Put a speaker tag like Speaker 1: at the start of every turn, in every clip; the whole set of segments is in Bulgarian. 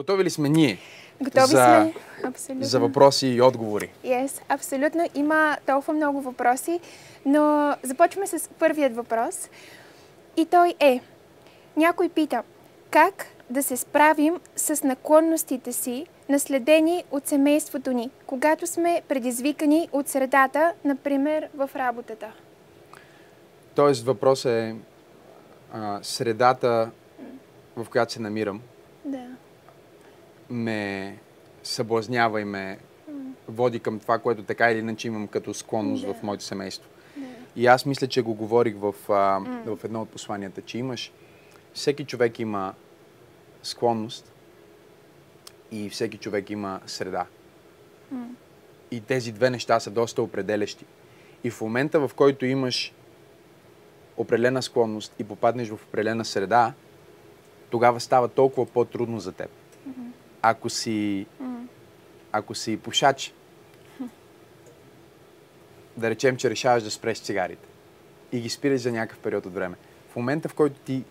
Speaker 1: Готови ли сме ние?
Speaker 2: Готови
Speaker 1: за,
Speaker 2: сме. Абсолютно.
Speaker 1: За въпроси и отговори.
Speaker 2: Yes, абсолютно. Има толкова много въпроси, но започваме с първият въпрос. И той е, някой пита, как да се справим с наклонностите си, наследени от семейството ни, когато сме предизвикани от средата, например в работата?
Speaker 1: Тоест въпрос е а, средата, в която се намирам,
Speaker 2: Да.
Speaker 1: Ме съблазнява и ме води към това, което така или иначе имам като склонност
Speaker 2: Да.
Speaker 1: в моето семейство.
Speaker 2: Да.
Speaker 1: И аз мисля, че го говорих в, а, в едно от посланията, че имаш, всеки човек има склонност и всеки човек има среда. И тези две неща са доста определящи. И в момента, в който имаш определена склонност и попаднеш в определена среда, тогава става толкова по-трудно за теб. Ако си, ако си пушач, да речем, че решаваш да спреш цигарите и ги спираш за някакъв период от време. В момента, в който ти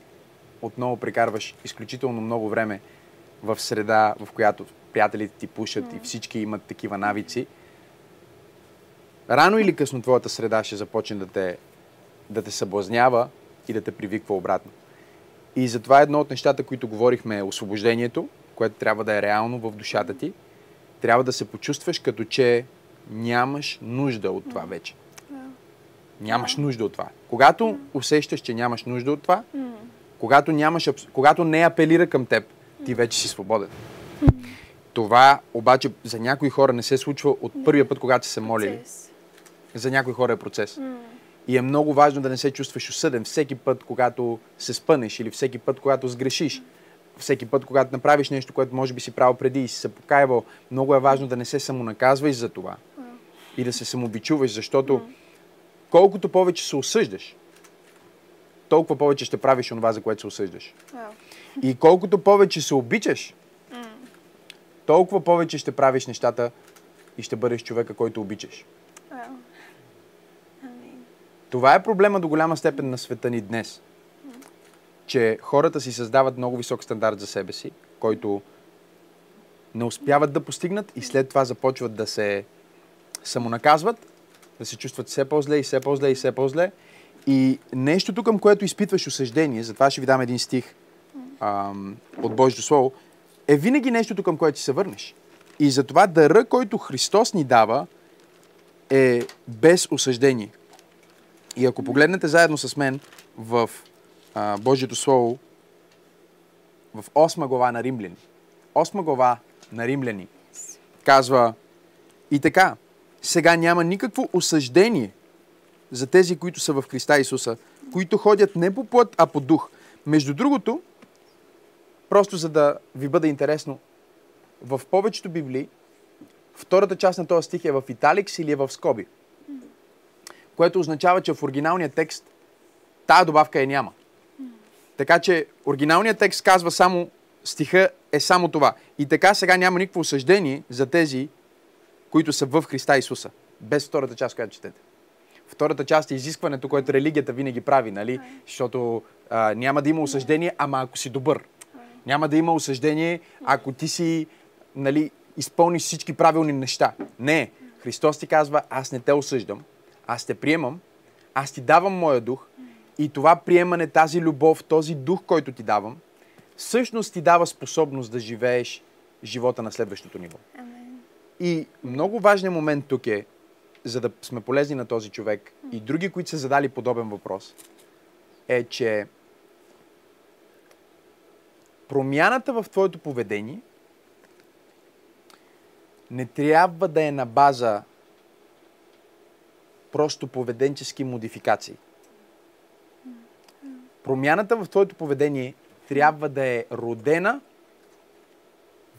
Speaker 1: отново прекарваш изключително много време в среда, в която приятелите ти пушат и всички имат такива навици, рано или късно твоята среда ще започне да те, да те съблазнява и да те привиква обратно. И затова едно от нещата, които говорихме е освобождението, което трябва да е реално в душата ти. Трябва да се почувстваш като че нямаш нужда от това вече. Нямаш нужда от това. Когато усещаш, че нямаш нужда от това, когато, нямаш, когато не апелира към теб, ти вече си свободен. Това обаче за някои хора не се случва от първия път, когато се молили. За някои хора е процес. И е много важно да не се чувстваш осъден всеки път, когато се спънеш или всеки път, когато сгрешиш. Всеки път, когато направиш нещо, което може би си правил преди и си се покаявал, много е важно да не се самонаказваш за това. И да се самобичуваш, защото колкото повече се осъждаш, толкова повече ще правиш онова, за което се осъждаш. И колкото повече се обичаш, толкова повече ще правиш нещата и ще бъдеш човека, който обичаш. Това е проблема до голяма степен на света ни днес. Че хората си създават много висок стандарт за себе си, който не успяват да постигнат и след това започват да се самонаказват, да се чувстват все по-зле и все по-зле и все по-зле. И нещото, към което изпитваш осъждение, затова ще ви дам един стих ам, от Божието Слово, е винаги нещото, към което се върнеш. И затова дъра, който Христос ни дава, е без осъждение. И ако погледнете заедно с мен в а, Божието Слово, в 8 глава на Римляни, 8 глава на Римляни, казва и така, сега няма никакво осъждение за тези, които са в Христа Исуса, които ходят не по плът, а по дух. Между другото, просто за да ви бъде интересно, в повечето Библии, втората част на този стих е в италикс или е в скоби което означава, че в оригиналния текст тая добавка е няма. Така че оригиналният текст казва само, стиха е само това. И така сега няма никакво осъждение за тези, които са в Христа Исуса. Без втората част, която четете. Втората част е изискването, което религията винаги прави, нали? Защото а, няма да има осъждение, ама ако си добър. Няма да има осъждение, ако ти си, нали, изпълниш всички правилни неща. Не. Христос ти казва, аз не те осъждам, аз те приемам, аз ти давам моя дух и това приемане, тази любов, този дух, който ти давам, всъщност ти дава способност да живееш живота на следващото ниво.
Speaker 2: Амен.
Speaker 1: И много важният момент тук е, за да сме полезни на този човек и други, които са задали подобен въпрос, е, че промяната в твоето поведение не трябва да е на база просто поведенчески модификации. Промяната в твоето поведение трябва да е родена,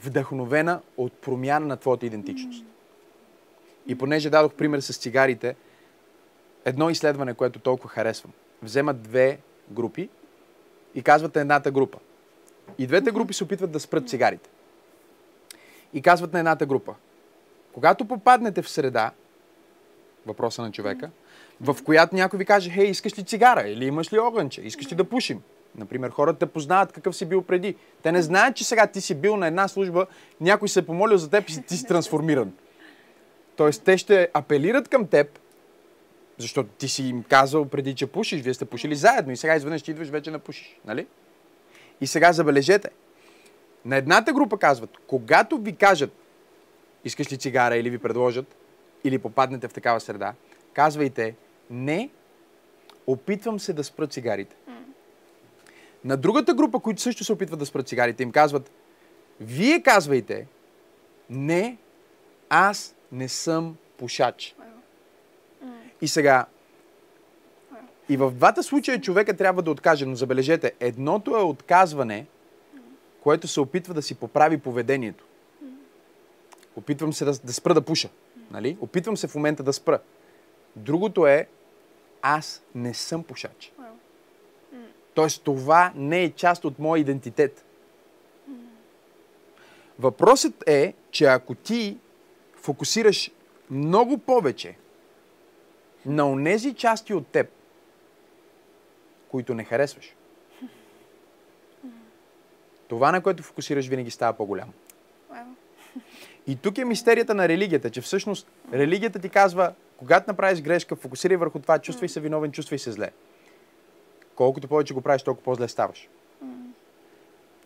Speaker 1: вдъхновена от промяна на твоята идентичност. И понеже дадох пример с цигарите, едно изследване, което толкова харесвам. Вземат две групи и казват на едната група. И двете групи се опитват да спрат цигарите. И казват на едната група. Когато попаднете в среда, въпроса на човека, в която някой ви каже, хей, искаш ли цигара? Или имаш ли огънче? Искаш ли да пушим? Например, хората те познават какъв си бил преди. Те не знаят, че сега ти си бил на една служба, някой се е помолил за теб и ти си трансформиран. Тоест, те ще апелират към теб, защото ти си им казал преди, че пушиш, вие сте пушили заедно и сега изведнъж ти идваш вече на пушиш, нали? И сега забележете, на едната група казват, когато ви кажат, искаш ли цигара или ви предложат, или попаднете в такава среда, казвайте, не, опитвам се да спра цигарите. На другата група, които също се опитват да спрат цигарите, им казват, вие казвайте, не, аз не съм пушач. И сега, и в двата случая човека трябва да откаже, но забележете, едното е отказване, което се опитва да си поправи поведението. Опитвам се да, да спра да пуша. Нали? Опитвам се в момента да спра. Другото е, аз не съм пушач. Тоест това не е част от моя идентитет. Въпросът е, че ако ти фокусираш много повече на онези части от теб, които не харесваш, това, на което фокусираш, винаги става по-голямо. И тук е мистерията на религията, че всъщност религията ти казва, когато направиш грешка, фокусирай върху това, чувствай се виновен, чувствай се зле. Колкото повече го правиш, толкова по-зле ставаш.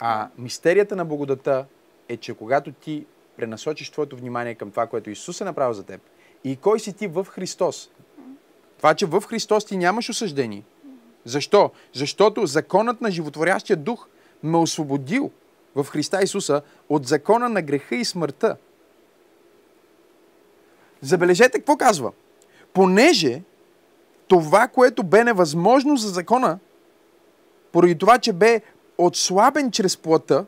Speaker 1: А мистерията на благодата е, че когато ти пренасочиш твоето внимание към това, което Исус е направил за теб, и кой си ти в Христос, това, че в Христос ти нямаш осъждение. Защо? Защото законът на животворящия дух ме освободил в Христа Исуса от закона на греха и смъртта. Забележете какво казва. Понеже това, което бе невъзможно за закона, поради това, че бе отслабен чрез плътта,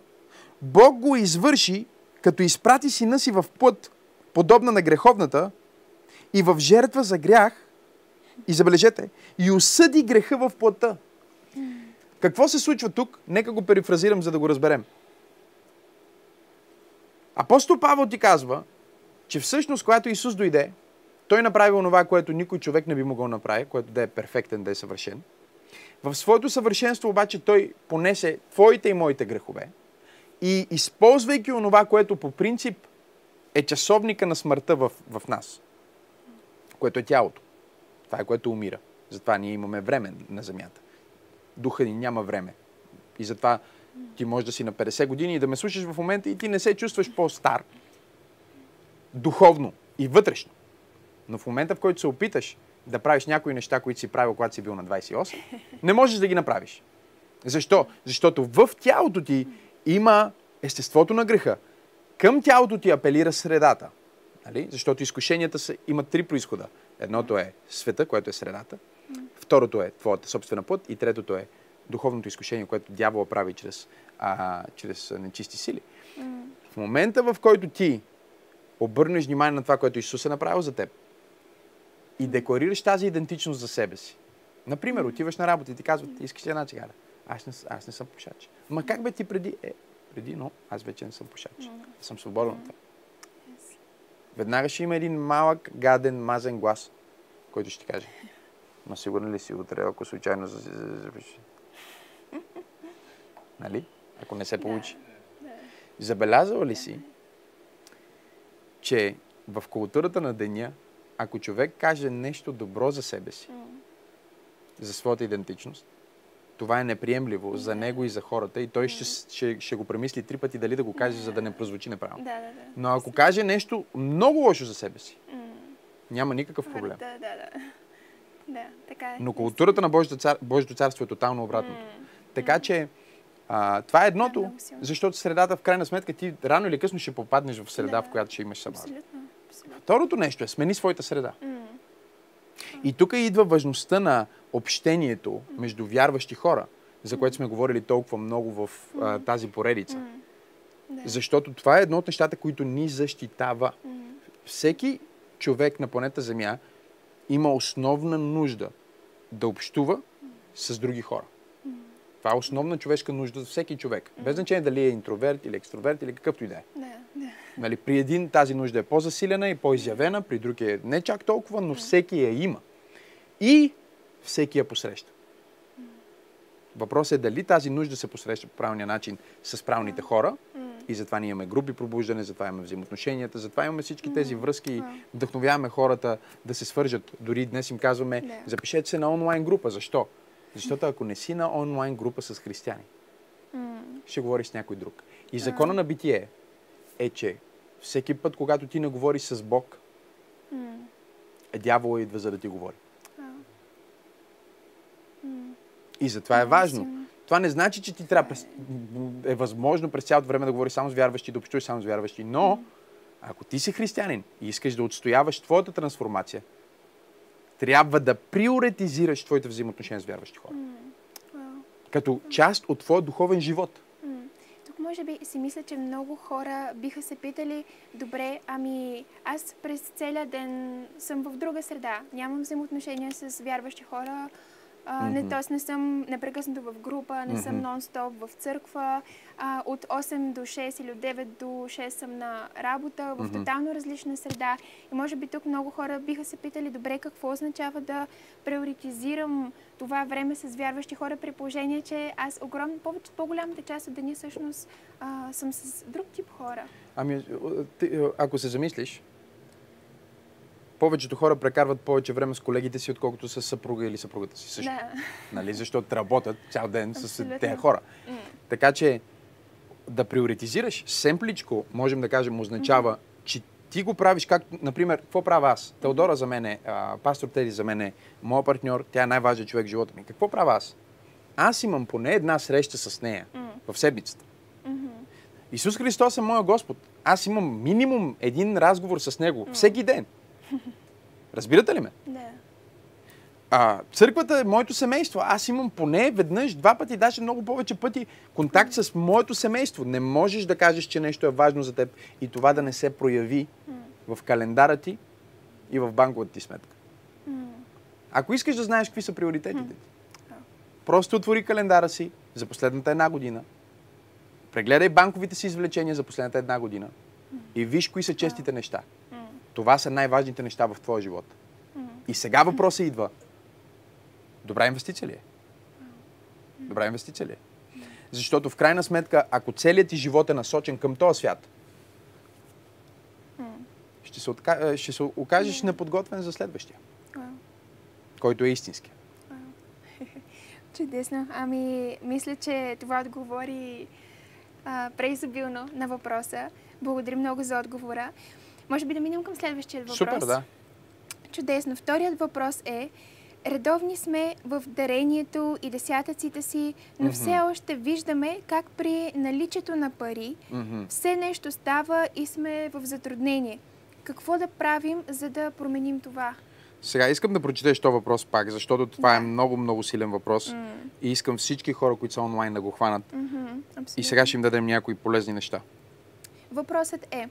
Speaker 1: Бог го извърши, като изпрати сина си в път, подобна на греховната, и в жертва за грях, и забележете, и осъди греха в плътта. Какво се случва тук? Нека го перифразирам, за да го разберем. Апостол Павел ти казва, че всъщност, когато Исус дойде, той направи онова, което никой човек не би могъл направи, което да е перфектен, да е съвършен. В своето съвършенство обаче той понесе твоите и моите грехове и използвайки онова, което по принцип е часовника на смъртта в, в нас, което е тялото. Това е което умира. Затова ние имаме време на земята. Духа ни няма време. И затова ти можеш да си на 50 години и да ме слушаш в момента и ти не се чувстваш по-стар. Духовно и вътрешно. Но в момента, в който се опиташ да правиш някои неща, които си правил, когато си бил на 28, не можеш да ги направиш. Защо? Защото в тялото ти има естеството на греха. Към тялото ти апелира средата. Нали? Защото изкушенията са, имат три происхода. Едното е света, което е средата. Второто е твоята собствена път. И третото е духовното изкушение, което дявола прави чрез, а, чрез нечисти сили. В момента, в който ти обърнеш внимание на това, което Исус е направил за теб и декларираш тази идентичност за себе си. Например, отиваш на работа и ти казват, искаш ли една цигара? Аз не, аз не съм пушач. Ма как бе ти преди? Е, преди, но аз вече не съм пушач. Mm. Съм свободен от. Yes. Веднага ще има един малък, гаден, мазен глас, който ще ти каже. Ма сигурен ли си утре, ако случайно запиши? нали? Ако не се получи. Забелязала ли си, че в културата на деня, ако човек каже нещо добро за себе си, за своята идентичност, това е неприемливо за него и за хората и той ще, ще, ще го премисли три пъти дали да го каже, за да не прозвучи неправилно.
Speaker 2: Да, да, да.
Speaker 1: Но ако каже нещо много лошо за себе си, няма никакъв проблем.
Speaker 2: Да, да, да. Да, така е.
Speaker 1: Но културата на Божието, цар... Божието царство е тотално обратното. Така че а, това е едното, защото средата в крайна сметка ти рано или късно ще попаднеш в среда, в която ще имаш събар.
Speaker 2: Абсолютно.
Speaker 1: Второто нещо е смени своята среда. И тук идва важността на общението между вярващи хора, за което сме говорили толкова много в а, тази поредица. Защото това е едно от нещата, които ни защитава. Всеки човек на планета Земя има основна нужда да общува с други хора. Това е основна човешка нужда за всеки човек. Без значение дали е интроверт или екстроверт или какъвто и да е.
Speaker 2: Да, да.
Speaker 1: Нали, при един тази нужда е по-засилена и по-изявена, при друг е не чак толкова, но всеки я има. И всеки я посреща. Въпросът е дали тази нужда се посреща по правилния начин с правилните хора. И затова ние имаме групи пробуждане, затова имаме взаимоотношенията, затова имаме всички тези връзки и вдъхновяваме хората да се свържат. Дори днес им казваме, запишете се на онлайн група. Защо? Защото ако не си на онлайн група с християни, ще говориш с някой друг. И закона на битие е, че всеки път, когато ти не говориш с Бог, е дявола идва за да ти говори. И затова е важно. Това не значи, че ти трябва през... е възможно през цялото време да говориш само с вярващи, да общуваш само с вярващи. Но, ако ти си християнин и искаш да отстояваш твоята трансформация, трябва да приоритизираш твоите взаимоотношения с вярващи хора. Като част от твоя духовен живот.
Speaker 2: Тук може би си мисля, че много хора биха се питали, добре, ами аз през целия ден съм в друга среда, нямам взаимоотношения с вярващи хора, а, не, т.е. не съм непрекъснато в група, не съм нон-стоп в църква, а, от 8 до 6 или от 9 до 6 съм на работа, в тотално различна среда. И може би тук много хора биха се питали, добре, какво означава да приоритизирам това време с вярващи хора при положение, че аз огромно, повече, по-голямата част от деня всъщност а, съм с друг тип хора.
Speaker 1: Ами, ти, ако се замислиш, повечето хора прекарват повече време с колегите си, отколкото с съпруга или съпругата си също.
Speaker 2: Да.
Speaker 1: Нали? Защото работят цял ден с
Speaker 2: Абсолютно.
Speaker 1: тези хора. Така че да приоритизираш семпличко, можем да кажем, означава, че ти го правиш както, например, какво правя аз? Теодора за мен е, а, пастор Теди за мен е, моят партньор, тя е най-важният човек в живота ми. Какво правя аз? Аз имам поне една среща с нея в седмицата. Исус Христос е моя Господ. Аз имам минимум един разговор с Него всеки ден. Разбирате ли ме?
Speaker 2: Да.
Speaker 1: А, църквата е моето семейство. Аз имам поне веднъж, два пъти, даже много повече пъти контакт с моето семейство. Не можеш да кажеш, че нещо е важно за теб и това да не се прояви в календара ти и в банковата ти сметка. Ако искаш да знаеш какви са приоритетите ти, просто отвори календара си за последната една година, прегледай банковите си извлечения за последната една година и виж кои са честите неща. Това са най-важните неща в твоя живот. И сега въпросът идва. Добра инвестиция ли е? Добра инвестиция ли е? Защото в крайна сметка, ако целият ти живот е насочен към този свят, ще се, отка... е, ще се окажеш неподготвен за следващия, който е истински.
Speaker 2: Чудесно. Ами, мисля, че това отговори а, преизобилно на въпроса. Благодаря много за отговора. Може би да минем към следващия въпрос.
Speaker 1: Супер, да.
Speaker 2: Чудесно. Вторият въпрос е, редовни сме в дарението и десятъците си, но все още виждаме как при наличието на пари все нещо става и сме в затруднение. Какво да правим, за да променим това?
Speaker 1: Сега искам да прочетеш този въпрос пак, защото това е
Speaker 2: Да.
Speaker 1: много, много силен въпрос.
Speaker 2: М.
Speaker 1: И искам всички хора, които са онлайн, да го хванат.
Speaker 2: Мгм,
Speaker 1: И сега ще им дадем някои полезни неща.
Speaker 2: Въпросът е,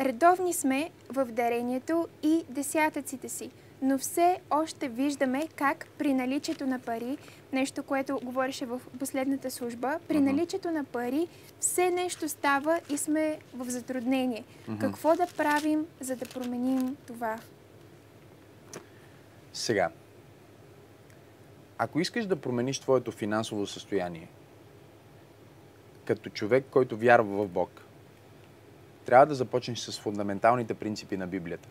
Speaker 2: редовни сме в дарението и десятъците си, но все още виждаме как при наличието на пари, нещо, което говореше в последната служба, при наличието на пари все нещо става и сме в затруднение. Какво да правим, за да променим това?
Speaker 1: Сега, ако искаш да промениш твоето финансово състояние, като човек, който вярва в Бог, трябва да започнеш с фундаменталните принципи на Библията.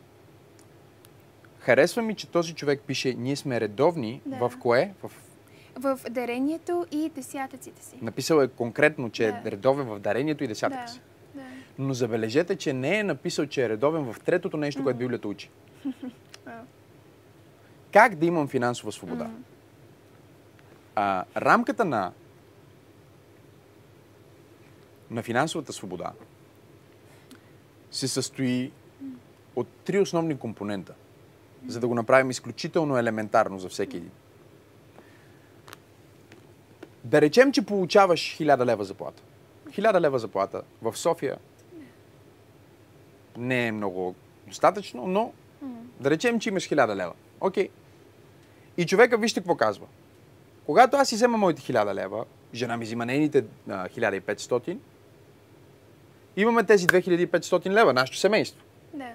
Speaker 1: Харесва ми, че този човек пише, ние сме редовни
Speaker 2: Да.
Speaker 1: в кое? В...
Speaker 2: В дарението и десятъците си.
Speaker 1: Написал е конкретно, че
Speaker 2: Да.
Speaker 1: е редовен в дарението и десятъка
Speaker 2: Да,
Speaker 1: си.
Speaker 2: да.
Speaker 1: Но забележете, че не е написал, че е редовен в третото нещо, което Библията учи. Как да имам финансова свобода? А, рамката на, на финансовата свобода се състои от три основни компонента, за да го направим изключително елементарно за всеки един. Да речем, че получаваш 1000 лева заплата. 1000 лева заплата в София не е много достатъчно, но да речем, че имаш 1000 лева. Окей. И човека, вижте какво казва. Когато аз си взема моите 1000 лева, жена ми взима нейните а, 1500, имаме тези 2500 лева, нашето семейство.
Speaker 2: Да.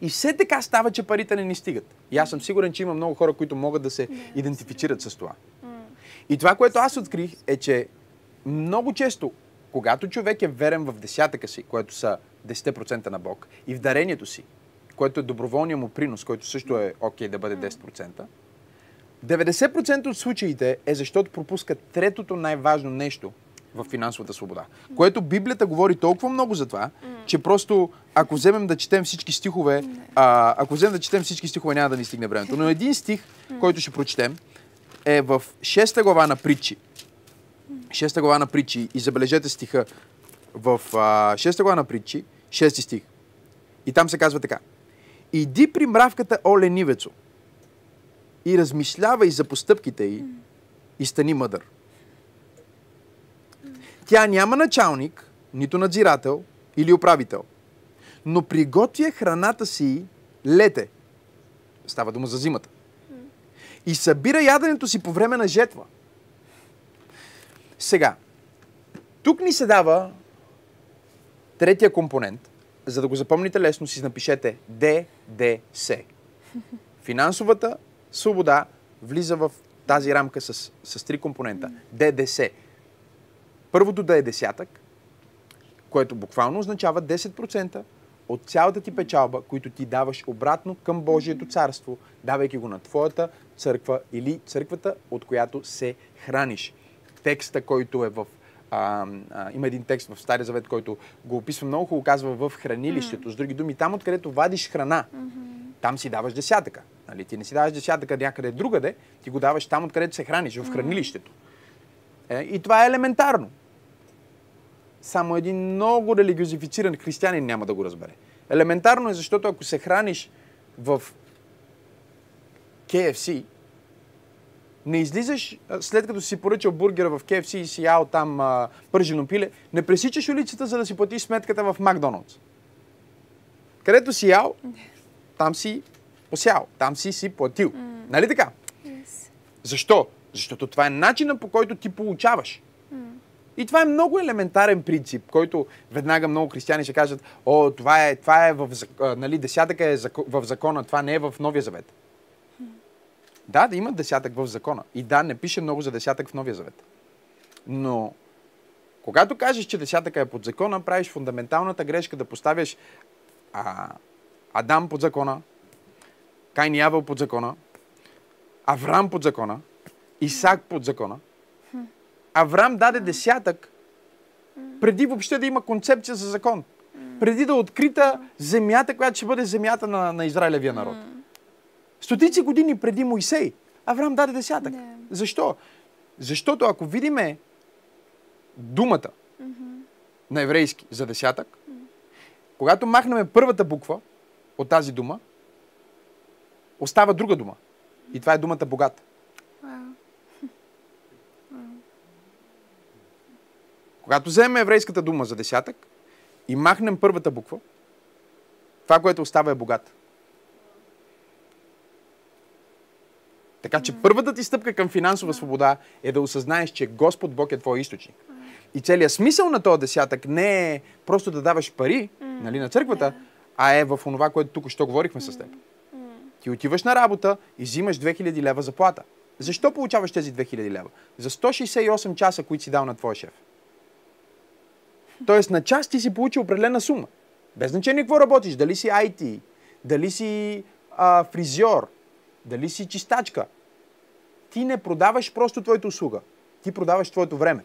Speaker 1: И все така става, че парите не ни стигат. И аз съм сигурен, че има много хора, които могат да се идентифицират с това. И това, което аз открих е, че много често, когато човек е верен в десятъка си, което са 10% на Бог, и в дарението си, което е доброволния му принос, който също е окей да бъде 10%, 90% от случаите е защото пропуска третото най-важно нещо в финансовата свобода. Което Библията говори толкова много за това, че просто ако вземем да четем всички стихове, а, ако вземем да четем всички стихове, няма да ни стигне времето. Но един стих, който ще прочетем, е в 6 глава на притчи. 6 глава на притчи и забележете стиха в а, 6 глава на притчи, 6 стих. И там се казва така. Иди при мравката, о ленивецо, и размишлявай за постъпките й и стани мъдър. Тя няма началник, нито надзирател или управител, но приготвя храната си лете. Става дума за зимата. И събира яденето си по време на жетва. Сега, тук ни се дава третия компонент. За да го запомните лесно, си напишете ДДС. Финансовата свобода влиза в тази рамка с, с три компонента. ДДС. Първото да е десятък, което буквално означава 10% от цялата ти печалба, които ти даваш обратно към Божието царство, давайки го на твоята църква или църквата, от която се храниш. Текста, който е в а, а, има един текст в Стария Завет, който го описва много хубаво, казва в хранилището. С други думи, там откъдето вадиш храна, там си даваш десятъка. Нали? Ти не си даваш десятъка някъде другаде, ти го даваш там, откъдето се храниш, в хранилището. И това е елементарно. Само един много религиозифициран християнин няма да го разбере. Елементарно е, защото ако се храниш в KFC, не излизаш след като си поръчал бургера в KFC и си ял там а, пържено пиле, не пресичаш улицата, за да си платиш сметката в Макдоналдс. Където си ял, там си посял, там си си платил. Нали така?
Speaker 2: Yes.
Speaker 1: Защо? Защото това е начина по който ти получаваш. И това е много елементарен принцип, който веднага много християни ще кажат, о, това е, това е в, нали, десятъка е в закона, това не е в Новия Завет. Да, да има десятък в закона. И да, не пише много за десятък в Новия Завет. Но, когато кажеш, че десятъка е под закона, правиш фундаменталната грешка да поставяш а, Адам под закона, Кайн и Авел под закона, Авраам под закона, Исак под закона. Авраам даде десятък преди въобще да има концепция за закон. Преди да е открита земята, която ще бъде земята на, на Израилевия народ. Стотици години преди Моисей, Авраам даде десятък.
Speaker 2: Да.
Speaker 1: Защо? Защото ако видиме думата на еврейски за десятък, когато махнем първата буква от тази дума, остава друга дума. И това е думата богат. Когато вземем еврейската дума за десятък и махнем първата буква, това, което остава е богат. Така че първата ти стъпка към финансова свобода е да осъзнаеш, че Господ Бог е твой източник. И целият смисъл на този десятък не е просто да даваш пари нали, на църквата, а е в онова, което тук що говорихме с теб. Ти отиваш на работа и взимаш 2000 лева заплата. Защо получаваш тези 2000 лева? За 168 часа, които си дал на твоя шеф. Тоест на час ти си получил определена сума. Без значение какво работиш. Дали си IT, дали си а, фризьор, дали си чистачка. Ти не продаваш просто твоята услуга. Ти продаваш твоето време.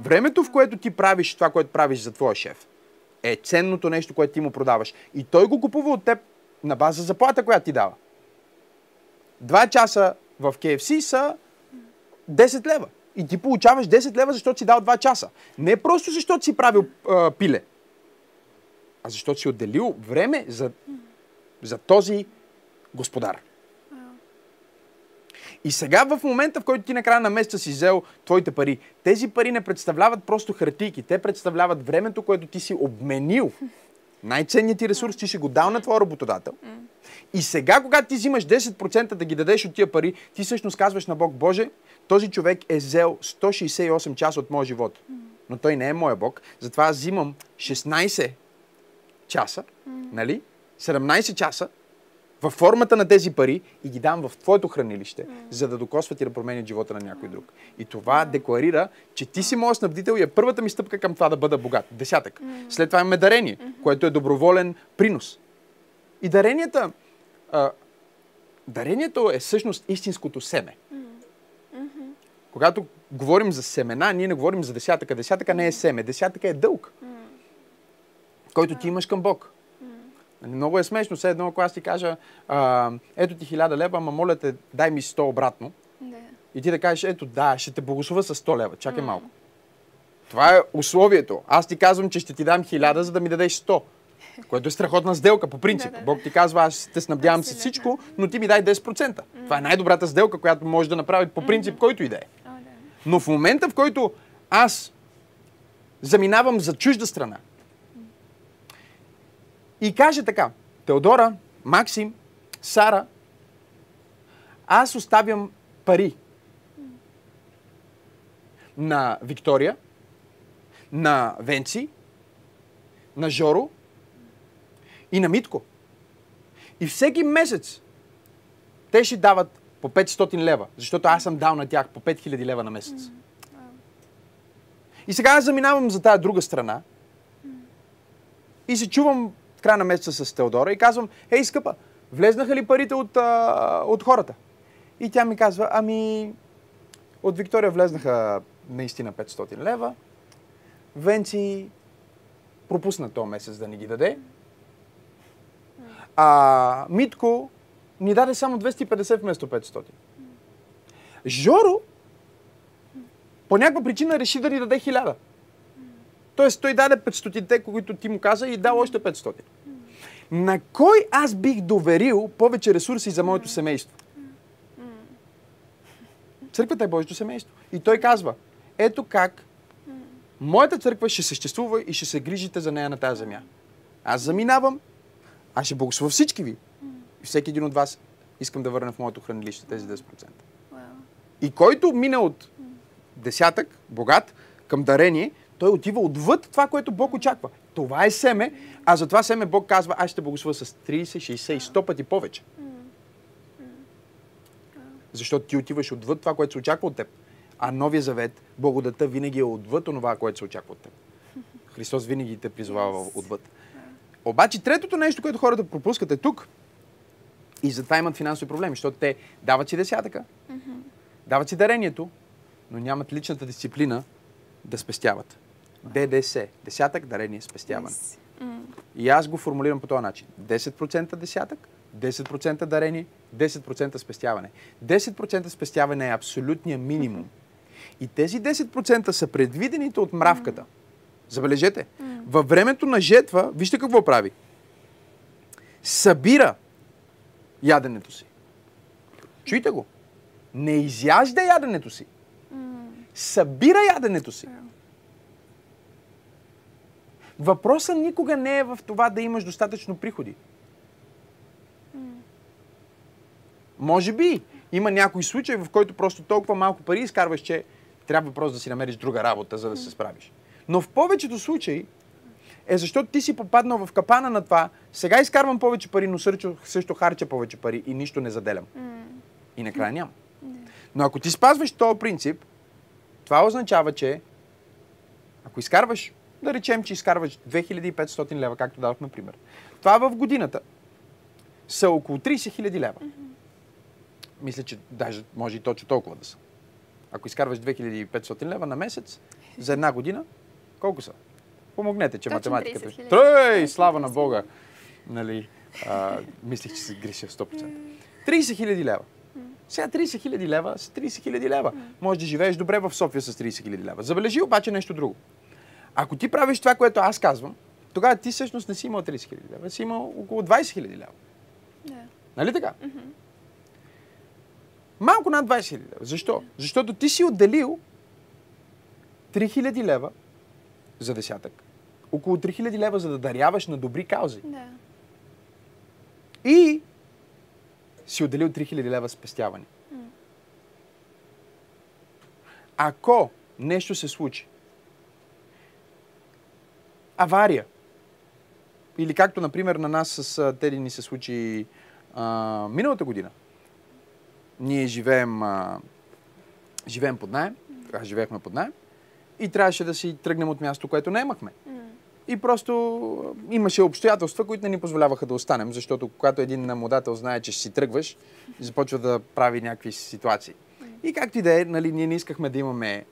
Speaker 1: Времето, в което ти правиш това, което правиш за твоя шеф, е ценното нещо, което ти му продаваш. И той го купува от теб на база заплата, която ти дава. Два часа в KFC са 10 лева. И ти получаваш 10 лева, защото си дал 2 часа. Не просто защото си правил а, пиле, а защото си отделил време за, за този господар. И сега в момента, в който ти на края на месеца си взел твоите пари, тези пари не представляват просто хартийки, те представляват времето, което ти си обменил. Най-ценният ти ресурс ти си го дал на твоя работодател. И сега, когато ти взимаш 10% да ги дадеш от тия пари, ти всъщност казваш на Бог, Боже, този човек е взел 168 часа от моя живот. Но той не е моя Бог, затова аз взимам 16 часа, нали? 17 часа във формата на тези пари и ги дам в твоето хранилище, за да докосват и да променят живота на някой друг. И това декларира, че ти си моят снабдител и е първата ми стъпка към това да бъда богат. Десятък. След това имаме дарение, което е доброволен принос. И даренията, а, дарението е всъщност истинското семе. Когато говорим за семена, ние не говорим за десятъка. Десятъка не е семе, десятъка е дълг, който ти имаш към Бог. Нали, Много е смешно. Все едно, ако аз ти кажа, а, ето ти хиляда лева, ама моля те, дай ми 100 обратно.
Speaker 2: Да.
Speaker 1: И ти да кажеш, ето да, ще те благословя с 100 лева. Чакай малко. Това е условието. Аз ти казвам, че ще ти дам 1000, за да ми дадеш 100. Което е страхотна сделка, по принцип.
Speaker 2: Да, да.
Speaker 1: Бог ти казва, аз те снабдявам с всичко, но ти ми дай 10%. Това е най-добрата сделка, която може да направи по принцип който и да е. Но в момента, в който аз заминавам за чужда страна и каже така, Теодора, Максим, Сара, аз оставям пари на Виктория, на Венци, на Жоро и на Митко. И всеки месец те ще дават по 500 лева, защото аз съм дал на тях по 5000 лева на месец. И сега аз заминавам за тази друга страна и се чувам в края на месеца с Теодора и казвам, ей, скъпа, влезнаха ли парите от, а, от хората? И тя ми казва, ами, от Виктория влезнаха наистина 500 лева. Венци пропусна този месец да ни ги даде. А Митко ни даде само 250 вместо 500. Жоро по някаква причина реши да ни даде 1000. Тоест той даде 500-те, които ти му каза и дал още 500. На кой аз бих доверил повече ресурси за моето семейство? Църквата е Божието семейство. И той казва, ето как моята църква ще съществува и ще се грижите за нея на тази земя. Аз заминавам, аз ще благословя всички ви. И всеки един от вас искам да върна в моето хранилище тези 10%.
Speaker 2: Вау.
Speaker 1: И който мине от десятък, богат, към дарение, той отива отвъд това, което Бог очаква. Това е семе, а за това семе Бог казва, аз ще благословя с 30, 60 и 100 пъти повече. Защото ти отиваш отвъд това, което се очаква от теб. А Новия завет, благодата винаги е отвъд това, което се очаква от теб. Христос винаги те призовава отвъд. Обаче третото нещо, което хората пропускат е тук. И затова имат финансови проблеми, защото те дават си десятъка, дават си дарението, но нямат личната дисциплина да спестяват. ДДС. Десятък, дарение, спестяване.
Speaker 2: Yes. М.
Speaker 1: И аз го формулирам по този начин. 10% десятък, 10% дарение, 10% спестяване. 10% спестяване е абсолютния минимум. И тези 10% са предвидените от мравката. Забележете, във времето на жетва, вижте какво прави. Събира яденето си. Чуйте го. Не изяжда яденето си. Събира яденето си. Въпросът никога не е в това да имаш достатъчно приходи. Може би има някой случай, в който просто толкова малко пари изкарваш, че трябва просто да си намериш друга работа, за да се справиш. Но в повечето случаи е защото ти си попаднал в капана на това, сега изкарвам повече пари, но също, също харча повече пари и нищо не заделям. И накрая няма. Но ако ти спазваш този принцип, това означава, че ако изкарваш, да речем, че изкарваш 2500 лева, както дадохме пример, това в годината са около 30 000 лева. Мисля, че даже може и точно толкова да са. Ако изкарваш 2500 лева на месец, за една година, колко са? Помогнете, че
Speaker 2: Точно
Speaker 1: математиката...
Speaker 2: 30 000.
Speaker 1: Тръй! Слава на Бога! Нали, а, мислих, че се греша 100%. 30 хиляди лева. Сега 30 хиляди лева с 30 хиляди лева. Може да живееш добре в София с 30 хиляди лева. Забележи обаче нещо друго. Ако ти правиш това, което аз казвам, тогава ти всъщност не си имал 30 хиляди лева, си имал около 20 хиляди лева.
Speaker 2: Да.
Speaker 1: Нали така? Малко над 20 хиляди лева. Защо? Защото ти си отделил 3 хиляди лева за десятък. Около 3 хиляди лева, за да даряваш на добри каузи.
Speaker 2: Да.
Speaker 1: И си отделил 3000 лева спестяване. Ако нещо се случи, авария, или както, например, на нас с Теди ни се случи а, миналата година. Ние живеем, а, живеем под найем, тогава живеехме под найем и трябваше да си тръгнем от място, което не имахме. И просто имаше обстоятелства, които не ни позволяваха да останем, защото когато един намодател знае, че ще си тръгваш, започва да прави някакви ситуации. И както и да е, нали, ние не искахме да имаме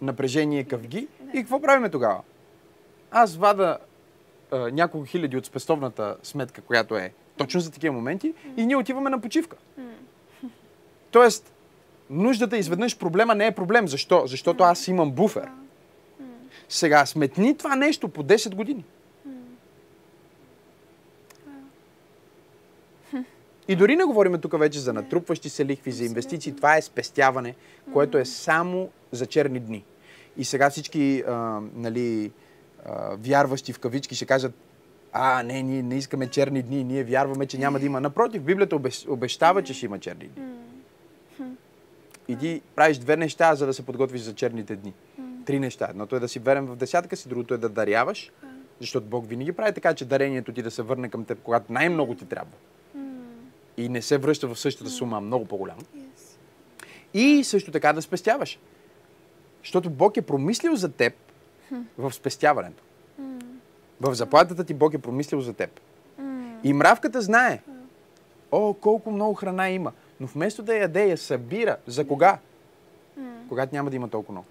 Speaker 1: напрежение, къвги. И какво правиме тогава? Аз вада а, няколко хиляди от спестовната сметка, която е точно за такива моменти, и ние отиваме на почивка. Тоест, нуждата изведнъж проблема не е проблем. Защо? Защото аз имам буфер. Сега, сметни това нещо по 10 години. И дори не говорим тук вече за натрупващи се лихви, за инвестиции. Това е спестяване, което е само за черни дни. И сега всички а, нали, а, вярващи в кавички ще кажат, а, не, ние не искаме черни дни, ние вярваме, че няма да има. Напротив, Библията обещ- обещава, че ще има черни дни. Иди, правиш две неща, за да се подготвиш за черните дни. Три неща. Едното е да си верен в десятка си, другото е да даряваш, защото Бог винаги прави така, че дарението ти да се върне към теб, когато най-много ти трябва. И не се връща в същата сума, много по-голяма.
Speaker 2: Yes.
Speaker 1: И също така да спестяваш. Защото Бог е промислил за теб в спестяването. В заплатата ти Бог е промислил за теб. И мравката знае. О, колко много храна има. Но вместо да яде, я събира. За кога? Когато няма да има толкова много.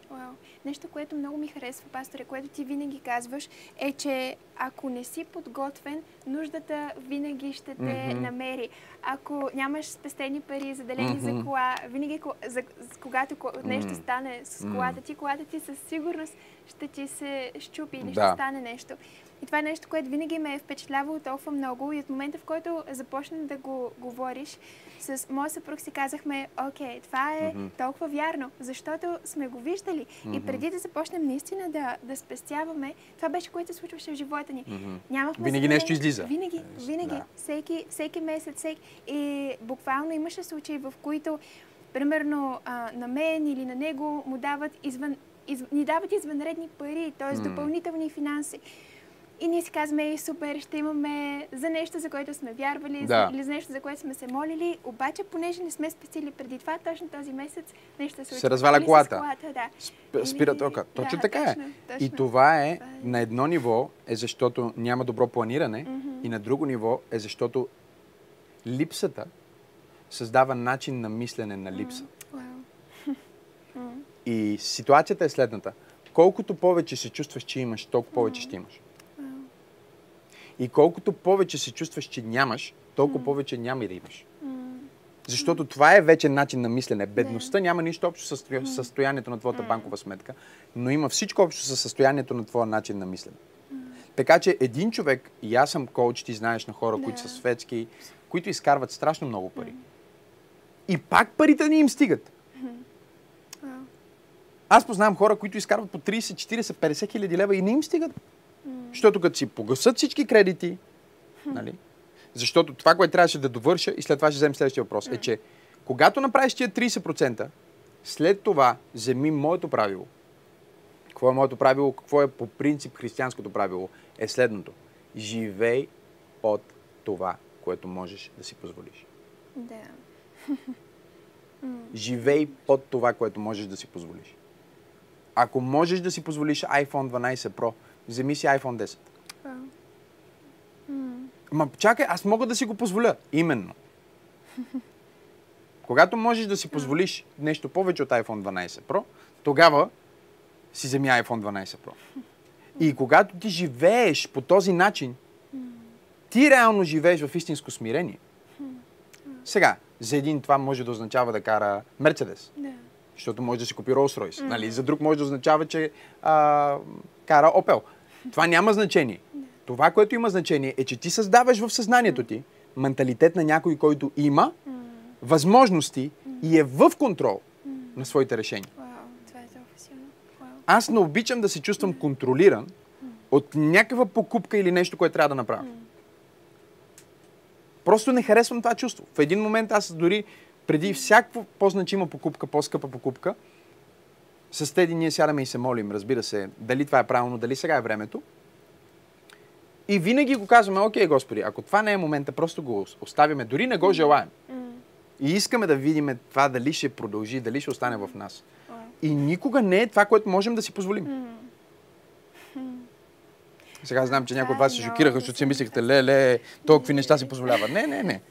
Speaker 2: Нещо, което много ми харесва, пасторе, което ти винаги казваш, е, че ако не си подготвен, нуждата винаги ще те
Speaker 1: Мгм.
Speaker 2: намери. Ако нямаш спестени пари, заделени
Speaker 1: Мгм.
Speaker 2: за кола, винаги, за, когато ко- нещо
Speaker 1: Мгм.
Speaker 2: стане с колата ти, колата ти със сигурност ще ти се щупи или
Speaker 1: Да.
Speaker 2: ще стане нещо. И това е нещо, което винаги ме е впечатлявало толкова много и от момента, в който започна да го говориш, с моя съпруг си казахме, окей, това е
Speaker 1: Мгм.
Speaker 2: толкова вярно, защото сме го виждали. И преди да започнем наистина да, да спестяваме, това беше което се случваше в живота ни.
Speaker 1: Мгм.
Speaker 2: Нямахме
Speaker 1: Винаги
Speaker 2: заделени-
Speaker 1: нещо излиза.
Speaker 2: Винаги,
Speaker 1: Е,
Speaker 2: винаги.
Speaker 1: да.
Speaker 2: Всеки, всеки месец, всеки. И буквално имаше случаи, в които, примерно, а, на мен или на него му дават извън, из, ни дават извънредни пари, т.е.
Speaker 1: М.
Speaker 2: допълнителни финанси. И ние си казваме, супер, ще имаме за нещо, за което сме вярвали,
Speaker 1: Да.
Speaker 2: за, или за нещо, за което сме се молили. Обаче, понеже не сме спестили преди това, точно този месец нещо се случва.
Speaker 1: Се разваля
Speaker 2: с
Speaker 1: колата.
Speaker 2: колата да.
Speaker 1: Сп- Спира тока. Точно
Speaker 2: да,
Speaker 1: така е.
Speaker 2: точно, точно.
Speaker 1: И това е
Speaker 2: Това е.
Speaker 1: на едно ниво е защото няма добро планиране и на друго ниво е защото липсата създава начин на мислене на липса.
Speaker 2: Вау.
Speaker 1: И ситуацията е следната. Колкото повече се чувстваш, че имаш, толкова повече ще имаш. И колкото повече се чувстваш, че нямаш, толкова повече няма и да имаш. Защото това е вече начин на мислене. Бедността няма нищо общо с състоя- състоянието на твоята банкова сметка, но има всичко общо с състоянието на твоя начин на мислене. Така че един човек, и аз съм коуч, ти знаеш на хора, които са светски, които изкарват страшно много пари. И пак парите не им стигат. Аз познавам хора, които изкарват по 30, 40, 50 хиляди лева и не им стигат. Защото като си погасат всички кредити, нали? Защото това, което трябваше да довърша, и след това ще вземем следващия въпрос, е, че когато направиш тия 30%, след това вземи моето правило. Какво е моето правило? Какво е по принцип християнското правило? Е следното. Живей от това, което можеш да си позволиш.
Speaker 2: Да.
Speaker 1: Живей под това, което можеш да си позволиш. Ако можеш да си позволиш iPhone 12 Pro, вземи си iPhone 10.
Speaker 2: Вау.
Speaker 1: Ма чакай, аз мога да си го позволя. Именно. Когато можеш да си позволиш нещо повече от iPhone 12 Pro, тогава си вземи iPhone 12 Pro. И когато ти живееш по този начин, ти реално живееш в истинско смирение. Сега, за един това може да означава да кара Мерцедес,
Speaker 2: Да.
Speaker 1: Защото може да си купи Rolls Royce. Нали? За друг може да означава, че а, кара Opel. Това няма значение. Това, което има значение е, че ти създаваш в съзнанието ти менталитет на някой, който има възможности и е в контрол на своите решения.
Speaker 2: Е.
Speaker 1: Аз не обичам да се чувствам контролиран от някаква покупка или нещо, което трябва да направя. Просто не харесвам това чувство. В един момент аз дори преди всякаква по-значима покупка, по-скъпа покупка, с Теди ние сядаме и се молим, разбира се, дали това е правилно, дали сега е времето. И винаги го казваме, окей, Господи, ако това не е момента, просто го оставяме, дори не го желаем. И искаме да видим това дали ще продължи, дали ще остане в нас. И никога не е това, което можем да си позволим. Сега знам, че някои от вас се шокираха, защото си мислихте, ле, толкова неща си позволява. Не, не, не.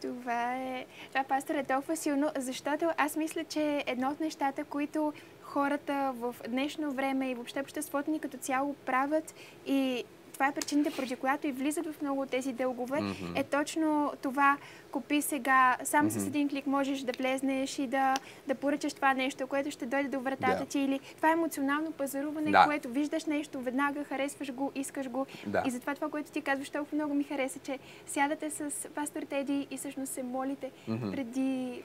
Speaker 2: Това е, това пастор е толкова силно, защото аз мисля, че едно от нещата, които хората в днешно време и въобще обществото ни като цяло правят и това е причината, поради която и влизат в много от тези дългове,
Speaker 1: Мгм.
Speaker 2: е точно това, купи сега, сам с
Speaker 1: Мгм.
Speaker 2: един клик можеш да влезнеш и да, да поръчаш това нещо, което ще дойде до вратата
Speaker 1: Да.
Speaker 2: ти или това е емоционално пазаруване,
Speaker 1: Да.
Speaker 2: което виждаш нещо, веднага харесваш го, искаш го
Speaker 1: Да.
Speaker 2: и затова това, което ти казваш, толкова много ми хареса, че сядате с пастор Теди и всъщност се молите
Speaker 1: Мгм.
Speaker 2: преди,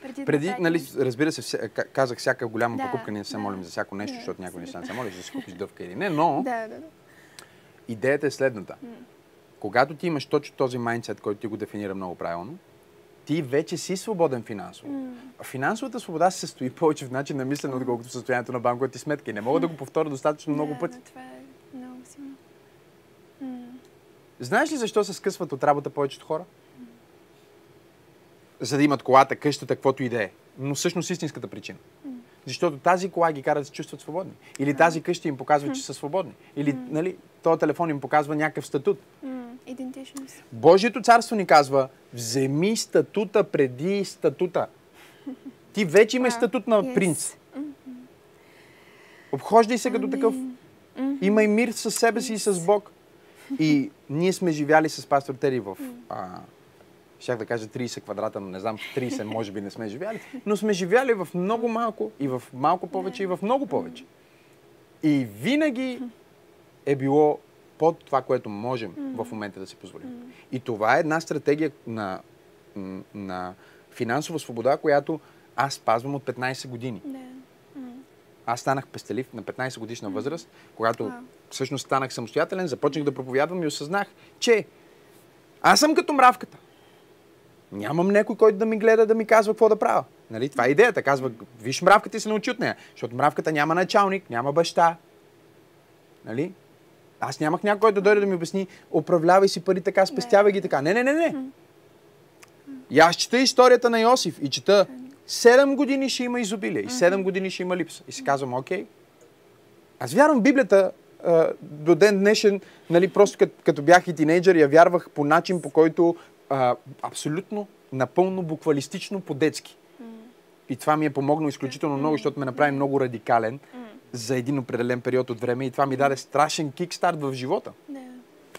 Speaker 2: преди, да
Speaker 1: Преди,
Speaker 2: направите
Speaker 1: нали, разбира се, вся- казах, всяка голяма
Speaker 2: Да,
Speaker 1: покупка ние се
Speaker 2: да.
Speaker 1: молим за всяко нещо,
Speaker 2: Да,
Speaker 1: защото някой не се
Speaker 2: абсолютно.
Speaker 1: молиш да си купиш дъвка или не, но
Speaker 2: Да, да, да.
Speaker 1: Идеята е следната. Когато ти имаш точно този майндсет, който ти го дефинира много правилно, ти вече си свободен финансово. А Финансовата свобода се състои повече в начин на мислене, отколкото в състоянието на банковата ти сметка. И не мога да го повторя достатъчно много пъти.
Speaker 2: това е много силно.
Speaker 1: Знаеш ли защо се скъсват от работа повечето хора? За да имат колата, къщата, каквото и да е. Но всъщност истинската причина. Защото тази кола ги кара да се чувстват свободни. Или тази къща им показва, че са свободни. Или нали, този телефон им показва някакъв статут.
Speaker 2: Идентичност.
Speaker 1: Божието царство ни казва, вземи статута преди статута. Ти вече имаш статут на принц. Обхождай се като такъв. Имай мир с себе си и с Бог. И ние сме живяли с пастор Тери в, а, щях да кажа 30 квадрата, но не знам, 30 може би не сме живяли, но сме живяли в много малко и в малко повече и в много повече. И винаги е било под това, което можем в момента да си позволим. И това е една стратегия на, на финансова свобода, която аз спазвам от 15 години. Аз станах пестелив на 15 годишна възраст, когато всъщност станах самостоятелен, започнах да проповядвам и осъзнах, че аз съм като мравката. Нямам някой, който да ми гледа да ми казва какво да правя. Нали? Това е идеята. Казва, виж мравката и се научи от нея. Защото мравката няма началник, няма баща. Нали? Аз нямах някой, който да дойде да ми обясни, управлявай си пари така, спестявай ги така. Не, не, не, не. И аз чета историята на Йосиф и чета 7 години ще има изобилие и 7 години ще има липса. И си казвам, окей. Аз вярвам Библията до ден днешен, нали, просто като, като бях и тинейджър, я вярвах по начин, по който а, абсолютно, напълно буквалистично, по-детски. И това ми е помогнало изключително много, защото ме направи много радикален за един определен период от време и това ми даде страшен кикстарт в живота.
Speaker 2: Да.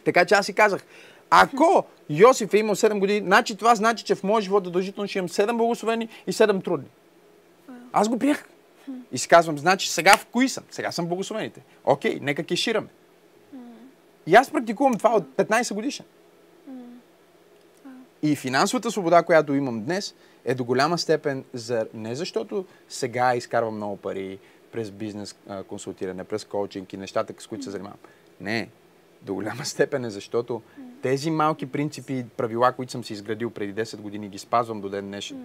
Speaker 1: Така че аз си казах, ако Йосиф е имал 7 години, значи това значи, че в моя живот задължително ще имам 7 благословени и 7 трудни. Аз го приех. И си казвам, значи сега в кои съм? Сега съм благословените. Окей, нека кешираме. И аз практикувам това от 15 годишен. И финансовата свобода, която имам днес, е до голяма степен за, не защото сега изкарвам много пари през бизнес консултиране, през коучинг и нещата, с които се занимавам. Не. До голяма степен е защото тези малки принципи и правила, които съм си изградил преди 10 години, ги спазвам до ден днешен.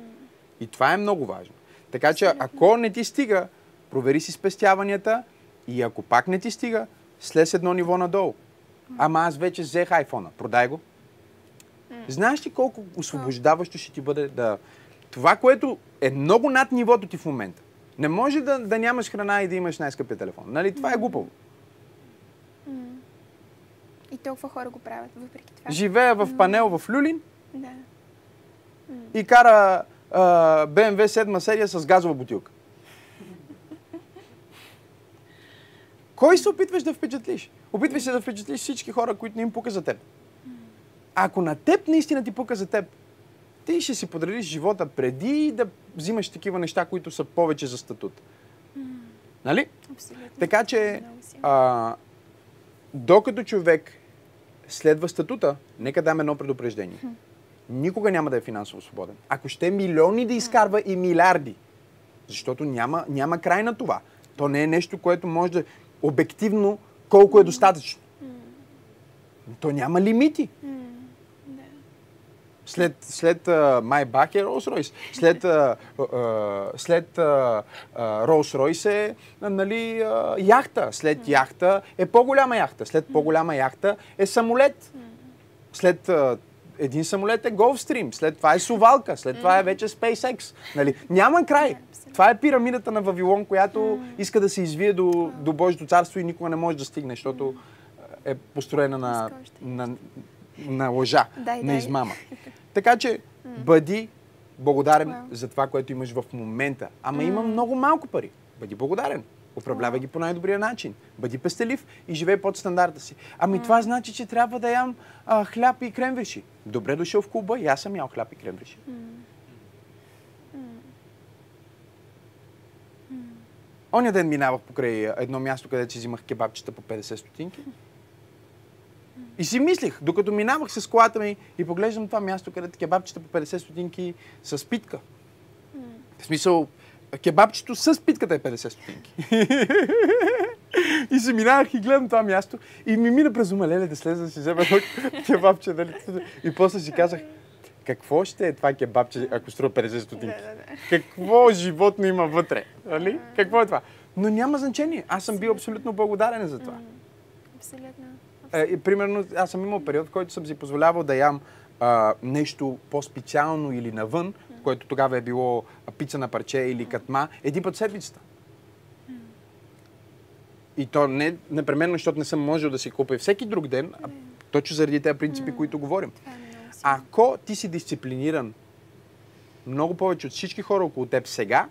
Speaker 1: И това е много важно. Така че, ако не ти стига, провери си спестяванията и ако пак не ти стига, слез едно ниво надолу. Ама аз вече взех айфона, продай го. Знаеш ли колко освобождаващо ще ти бъде да... Това, което е много над нивото ти в момента. Не може да, да нямаш храна и да имаш най-скъпия телефон. Нали? Това е глупаво.
Speaker 2: И толкова хора го правят, въпреки това.
Speaker 1: Живея в панел в Люлин
Speaker 2: Да.
Speaker 1: и кара а, BMW 7 серия с газова бутилка. Кой се опитваш да впечатлиш? Опитваш се да впечатлиш всички хора, които не им пука за теб. Ако на теб наистина ти пука за теб, ти ще си подредиш живота преди да взимаш такива неща, които са повече за статут. Нали?
Speaker 2: Абсолютно.
Speaker 1: Така че, а, докато човек следва статута, нека дам едно предупреждение. Никога няма да е финансово свободен. Ако ще милиони да изкарва и милиарди, защото няма, няма край на това. То не е нещо, което може да обективно колко е достатъчно. То няма лимити. След, след uh, Майбах е Ройс. След, uh, uh, след uh, uh, Ройс е нали, uh, яхта. След яхта е по-голяма яхта. След по-голяма яхта е самолет. След uh, един самолет е Gulfstream. След това е Сувалка. След това е вече SpaceX. Нали? Няма край. Това е пирамидата на Вавилон, която иска да се извие до, до Божието царство и никога не може да стигне, защото е построена на, на, на лъжа,
Speaker 2: Дай,
Speaker 1: на
Speaker 2: дай.
Speaker 1: измама. Така че бъди благодарен
Speaker 2: Вау.
Speaker 1: за това, което имаш в момента. Ама има много малко пари. Бъди благодарен. Управлявай ги по най-добрия начин. Бъди пестелив и живей под стандарта си. Ами това значи, че трябва да ям а, хляб и кремвиши. Добре дошъл в клуба и аз съм ял хляб и кремвиши. Оня ден минавах покрай едно място, където си взимах кебабчета по 50 стотинки. И си мислих, докато минавах с колата ми и поглеждам това място, където кебабчета по 50 стотинки с питка. В смисъл, кебабчето с питката е 50 стотинки. и се минавах и гледам това място и ми мина през ума, леле, да слеза да си взема едно кебабче. Нали? И после си казах, какво ще е това кебабче, ако струва 50 стотинки?
Speaker 2: Да, да, да.
Speaker 1: Какво животно има вътре? Нали? Какво е това? Но няма значение. Аз съм бил абсолютно благодарен за това.
Speaker 2: Абсолютно.
Speaker 1: Е, и, примерно, аз съм имал период, в който съм си позволявал да ям а, нещо по-специално или навън, което тогава е било пица на парче или катма, един път седмицата. И то не непременно, защото не съм можел да си купя всеки друг ден, а точно заради тези принципи, които говорим.
Speaker 2: Е.
Speaker 1: Ако ти си дисциплиниран много повече от всички хора около теб сега,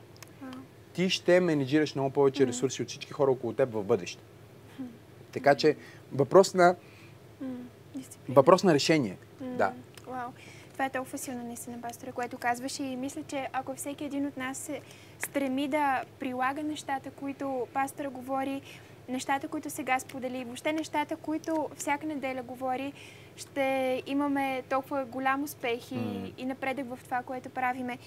Speaker 1: ти ще менеджираш много повече ресурси от всички хора около теб в бъдеще. Така че въпрос на,
Speaker 2: Дисциплина.
Speaker 1: въпрос на решение. Да.
Speaker 2: Вау. Това е толкова силно наистина, пасторе, което казваш и мисля, че ако всеки един от нас се стреми да прилага нещата, които пастора говори, нещата, които сега сподели, въобще нещата, които всяка неделя говори, ще имаме толкова голям успех и, и напредък в това, което правиме.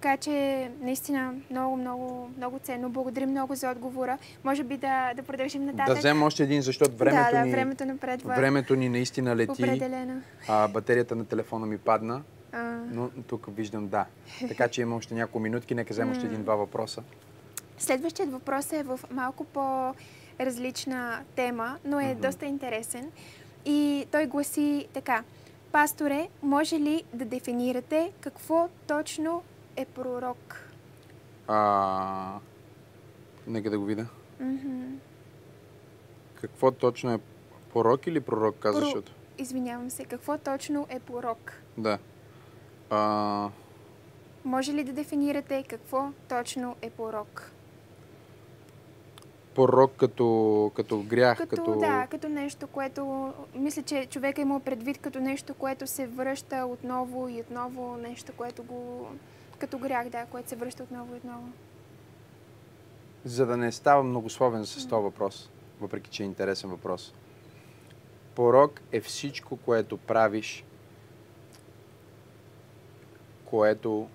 Speaker 2: Така че, наистина, много, много, много ценно. Благодарим много за отговора. Може би да, да продължим нататък.
Speaker 1: Да вземем още един, защото времето,
Speaker 2: да, да,
Speaker 1: ни,
Speaker 2: времето напредва.
Speaker 1: времето ни наистина лети.
Speaker 2: Определено.
Speaker 1: А, батерията на телефона ми падна,
Speaker 2: А,
Speaker 1: но тук виждам да. Така че има още няколко минутки, нека взема още един-два въпроса.
Speaker 2: Следващият въпрос е в малко по-различна тема, но е доста интересен. И той гласи така. Пасторе, може ли да дефинирате какво точно е пророк?
Speaker 1: А, нека да го видя. Какво точно е порок или пророк, казваш?
Speaker 2: Про-? Извинявам се, какво точно е пророк?
Speaker 1: Да. А,
Speaker 2: Може ли да дефинирате какво точно е порок?
Speaker 1: порок като, като грях,
Speaker 2: Като,
Speaker 1: като...
Speaker 2: Да, като нещо, което мисля, че човек е имал предвид като нещо, което се връща отново и отново, нещо, което го... като грях, да, което се връща отново и отново.
Speaker 1: За да не става многословен с този въпрос, въпреки че е интересен въпрос. Порок е всичко, което правиш, което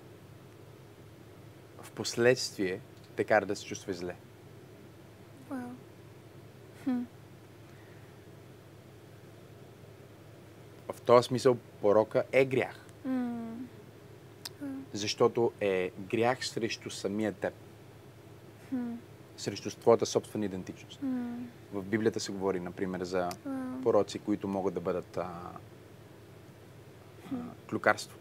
Speaker 1: в последствие те кара да се чувстваш зле.
Speaker 2: Вау.
Speaker 1: В този смисъл порока е грях, защото е грях срещу самия теб. Срещу твоята собствена идентичност.
Speaker 2: м,
Speaker 1: В Библията се говори, например, за
Speaker 2: вау.
Speaker 1: пороци, които могат да бъдат а, а, клюкарство.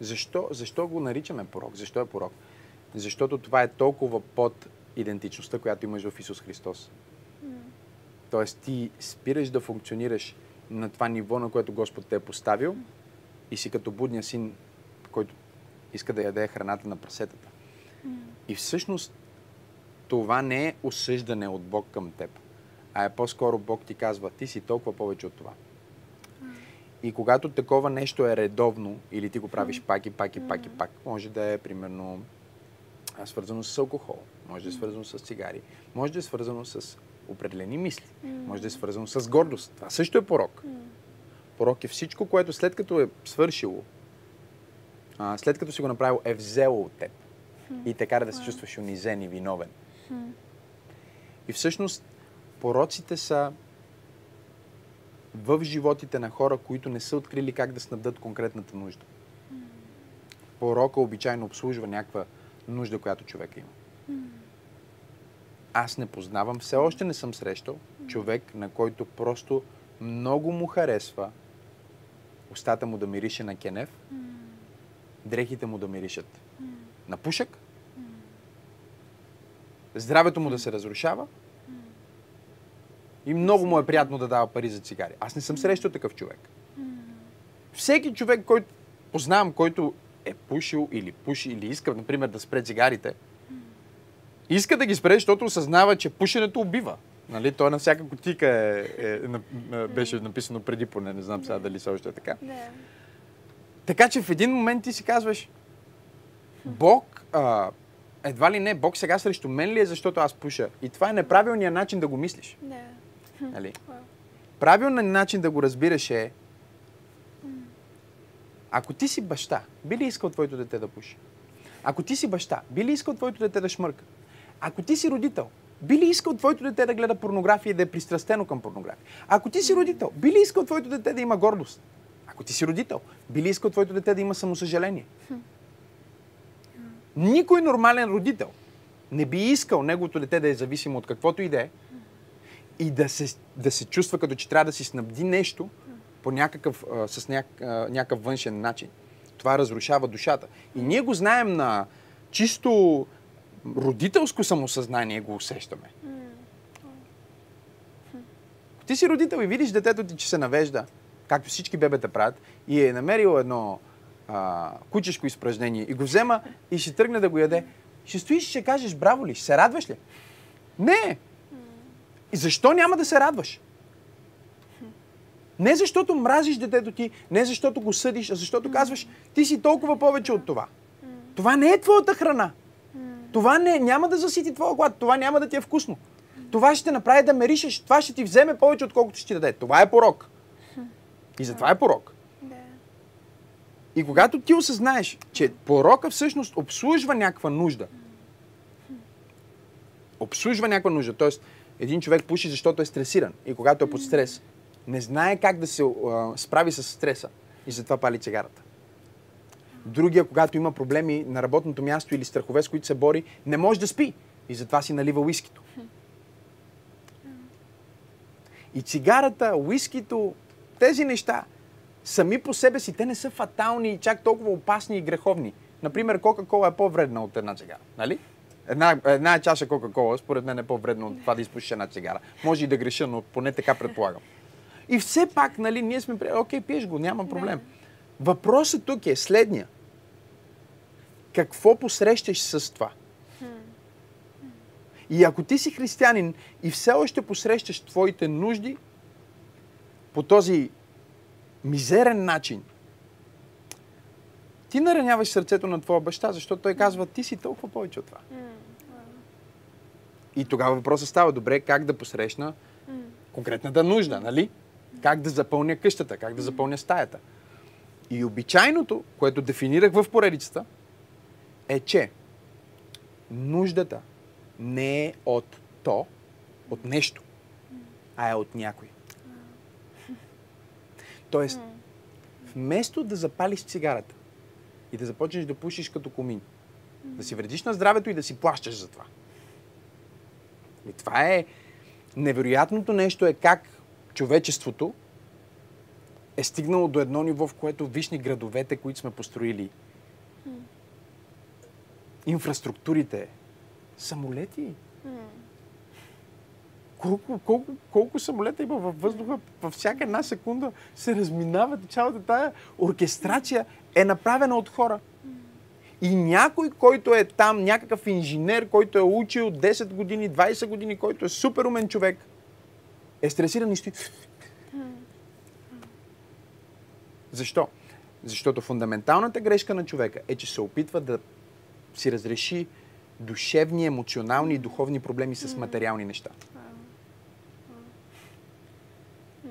Speaker 1: Защо, защо го наричаме порок? Защо е порок? Защото това е толкова под идентичността, която имаш в Исус Христос. Тоест ти спираш да функционираш на това ниво, на което Господ те е поставил и си като будния син, който иска да яде храната на прасетата. И всъщност това не е осъждане от Бог към теб, а е по-скоро Бог ти казва, ти си толкова повече от това. И когато такова нещо е редовно, или ти го правиш пак и пак и пак и пак, може да е примерно свързано с алкохол, може да е свързано с цигари, може да е свързано с определени мисли, може да е свързано с гордост. Това също е порок. Порок е всичко, което след като е свършило, а, след като си го направил, е взело от теб. И те кара да се чувстваш унизен и виновен. И всъщност пороците са в животите на хора, които не са открили как да снабдат конкретната нужда. Порока обичайно обслужва някаква нужда, която човека има. Аз не познавам, все още не съм срещал човек, на който просто много му харесва устата му да мирише на кенев, дрехите му да миришат. На пушек, здравето му да се разрушава. И много му е приятно да дава пари за цигари. Аз не съм срещал такъв човек. Всеки човек, който познавам, който е пушил или пуши или иска, например, да спре цигарите, иска да ги спре, защото осъзнава, че пушенето убива. Нали? То е на всяка котика е, е, е, беше написано преди поне, не знам сега дали се още е така.
Speaker 2: Да.
Speaker 1: Така че в един момент ти си казваш, Бог, а, едва ли не, Бог сега срещу мен ли е, защото аз пуша? И това е неправилният начин да го мислиш.
Speaker 2: Да.
Speaker 1: Нали? Правилният начин да го разбираш е, ако ти си баща, би ли искал твоето дете да пуши? Ако ти си баща, би ли искал твоето дете да шмърка? Ако ти си родител, би ли искал твоето дете да гледа порнография и да е пристрастено към порнография? Ако ти си родител, би ли искал твоето дете да има гордост? Ако ти си родител, би ли искал твоето дете да има самосъжаление? Никой нормален родител не би искал неговото дете да е зависимо от каквото и да е и да се, да се чувства като че трябва да си снабди нещо по някакъв, с няк, а, някакъв външен начин. Това разрушава душата. И ние го знаем на чисто родителско самосъзнание го усещаме. Ти си родител и видиш детето ти, че се навежда, както всички бебета правят, и е намерил едно а, кучешко изпражнение и го взема и ще тръгне да го яде, ще стоиш и ще кажеш браво ли, ще се радваш ли? Не! И защо няма да се радваш? Не защото мразиш детето ти, не защото го съдиш, а защото казваш, ти си толкова повече от това. Това не е твоята храна. Това не, няма да засити твоя глад, това няма да ти е вкусно. Това ще те направи да меришеш, това ще ти вземе повече, отколкото ще ти даде. Това е порок. И затова е порок. И когато ти осъзнаеш, че порока всъщност обслужва някаква нужда, обслужва някаква нужда, т.е. един човек пуши, защото е стресиран и когато е под стрес, не знае как да се а, справи с стреса и затова пали цигарата. Другия, когато има проблеми на работното място или страхове, с които се бори, не може да спи и затова си налива уискито. И цигарата, уискито, тези неща, сами по себе си, те не са фатални и чак толкова опасни и греховни. Например, Кока-Кола е по-вредна от една цигара, нали? Една, една чаша Кока-Кола, според мен е по-вредна от това да изпушиш една цигара. Може и да греша, но поне така предполагам. И все пак, нали, ние сме. Окей, пиеш го, няма проблем. Въпросът тук е следния. Какво посрещаш с това? И ако ти си християнин и все още посрещаш твоите нужди по този мизерен начин, ти нараняваш сърцето на твоя баща, защото той казва, ти си толкова повече от това. И тогава въпросът става, добре, как да посрещна конкретната нужда, нали? Как да запълня къщата, как да запълня стаята. И обичайното, което дефинирах в поредицата, е, че нуждата не е от то, от нещо, а е от някой. Тоест, вместо да запалиш цигарата и да започнеш да пушиш като комин, да си вредиш на здравето и да си плащаш за това. И това е невероятното нещо е как човечеството е стигнало до едно ниво, в което вижни градовете, които сме построили, инфраструктурите, самолети. Колко, колко, колко самолета има във въздуха, във всяка една секунда се разминават. Цялата тая оркестрация е направена от хора. И някой, който е там, някакъв инженер, който е учил 10 години, 20 години, който е супер умен човек, е стресиран и стои. Защо? Защото фундаменталната грешка на човека е, че се опитва да си разреши душевни, емоционални и духовни проблеми с материални неща.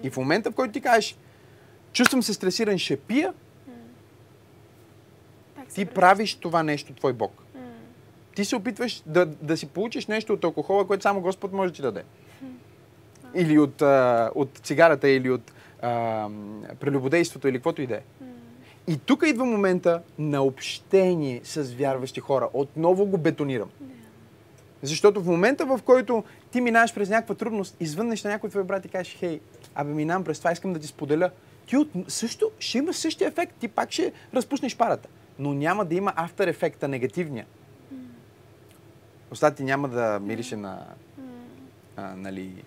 Speaker 1: И в момента, в който ти кажеш, чувствам се стресиран, ще пия, ти правиш това нещо твой Бог. Ти се опитваш да, да си получиш нещо от алкохола, което само Господ може да ти даде. Или от, а, от цигарата, или от а, прелюбодейството или каквото и да е. И тук идва момента на общение с вярващи хора. Отново го бетонирам. Защото в момента, в който ти минаваш през някаква трудност, извъннеш на някой твой брат и кажеш, хей, абе минавам през това, искам да ти споделя. Ти от... също ще има същия ефект. Ти пак ще разпуснеш парата. Но няма да има автор ефекта, негативния. Устата ти няма да мирише на а, нали,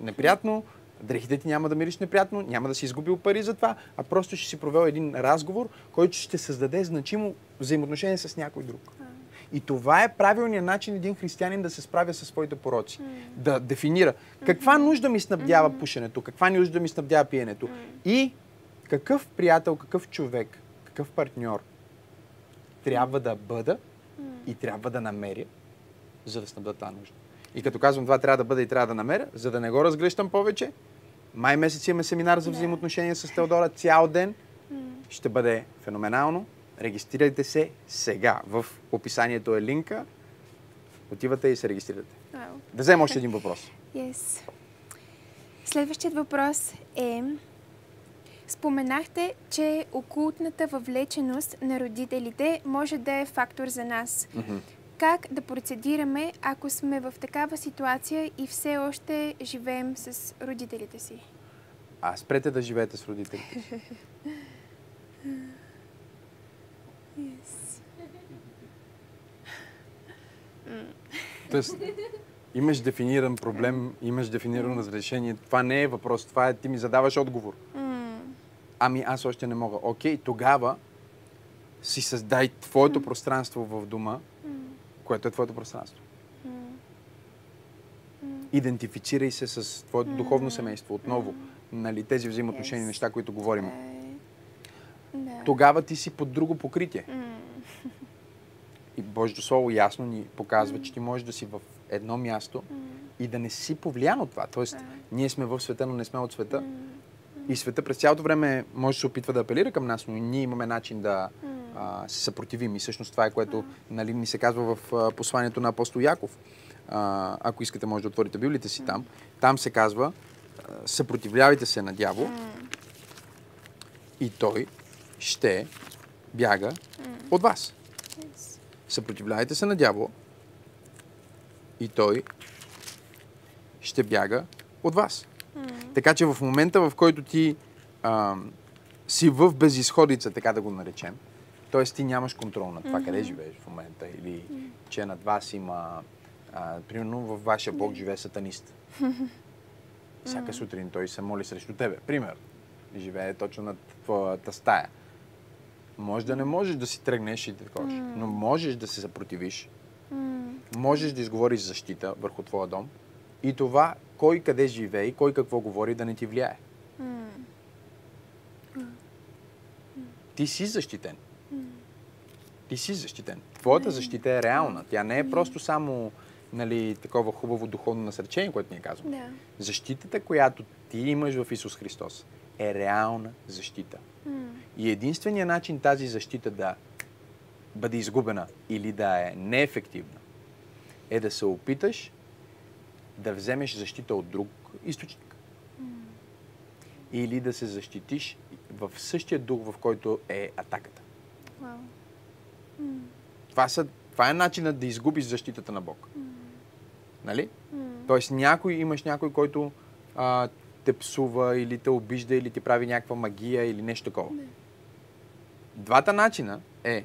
Speaker 1: неприятно, дрехите ти няма да мириш неприятно, няма да си изгубил пари за това, а просто ще си провел един разговор, който ще създаде значимо взаимоотношение с някой друг. И това е правилният начин един християнин да се справя със своите пороци. Да дефинира каква нужда ми снабдява пушенето, каква нужда ми снабдява пиенето и какъв приятел, какъв човек, какъв партньор трябва да бъда и трябва да намеря, за да снабда тази нужда. И като казвам това трябва да бъда и трябва да намеря, за да не го разгръщам повече, май месец имаме семинар за взаимоотношения с Теодора цял ден. Ще бъде феноменално. Регистрирайте се сега. В описанието е линка. Отивате и се регистрирате.
Speaker 2: Вау.
Speaker 1: Да вземем още един въпрос.
Speaker 2: Yes. Следващият въпрос е... Споменахте, че окултната въвлеченост на родителите може да е фактор за нас. Как да процедираме, ако сме в такава ситуация и все още живеем с родителите си?
Speaker 1: А спрете да живеете с родителите. си. Тоест, имаш дефиниран проблем, имаш дефинирано разрешение. Това не е въпрос, това е ти ми задаваш отговор. Ами аз още не мога. Окей, тогава си създай твоето пространство в дома, което е твоето пространство. Идентифицирай се с твоето духовно семейство отново. Нали, тези взаимоотношения,
Speaker 2: Yes.
Speaker 1: неща, които говорим.
Speaker 2: Е, Да.
Speaker 1: Тогава ти си под друго покритие. И Божието Слово ясно ни показва, че ти можеш да си в едно място и да не си повлиян от това. Тоест, ние сме в света, но не сме от света. И света през цялото време може да се опитва да апелира към нас, но ние имаме начин да се съпротивим. И всъщност това е което нали, ни се казва в посланието на апостол Яков. Ако искате, може да отворите библите си там. Там се казва, съпротивлявайте се на дявол и той ще бяга от вас. Съпротивлявайте се на дявола и той ще бяга от вас. Така че в момента, в който ти а, си в безисходица, така да го наречем, т.е. ти нямаш контрол на това къде живееш в момента или че над вас има, а, примерно във вашия Бог живее сатанист. Всяка сутрин той се моли срещу тебе. Пример. Живее точно над твоята стая. Може да не можеш да си тръгнеш и такова, но можеш да се съпротивиш. Можеш да изговориш защита върху твоя дом и това кой къде живее и кой какво говори да не ти влияе. Ти си защитен. Ти си защитен. Твоята защита е реална. Тя не е просто само нали, такова хубаво духовно насърчение, което ние казваме.
Speaker 2: Да.
Speaker 1: Защитата, която ти имаш в Исус Христос, е реална защита. И единственият начин тази защита да бъде изгубена или да е неефективна, е да се опиташ да вземеш защита от друг източник. Или да се защитиш в същия дух, в който е атаката. Това, са, това е начинът да изгубиш защитата на Бог. Нали? Тоест някой, имаш някой, който а, те псува или те обижда или ти прави някаква магия или нещо такова. Двата начина е,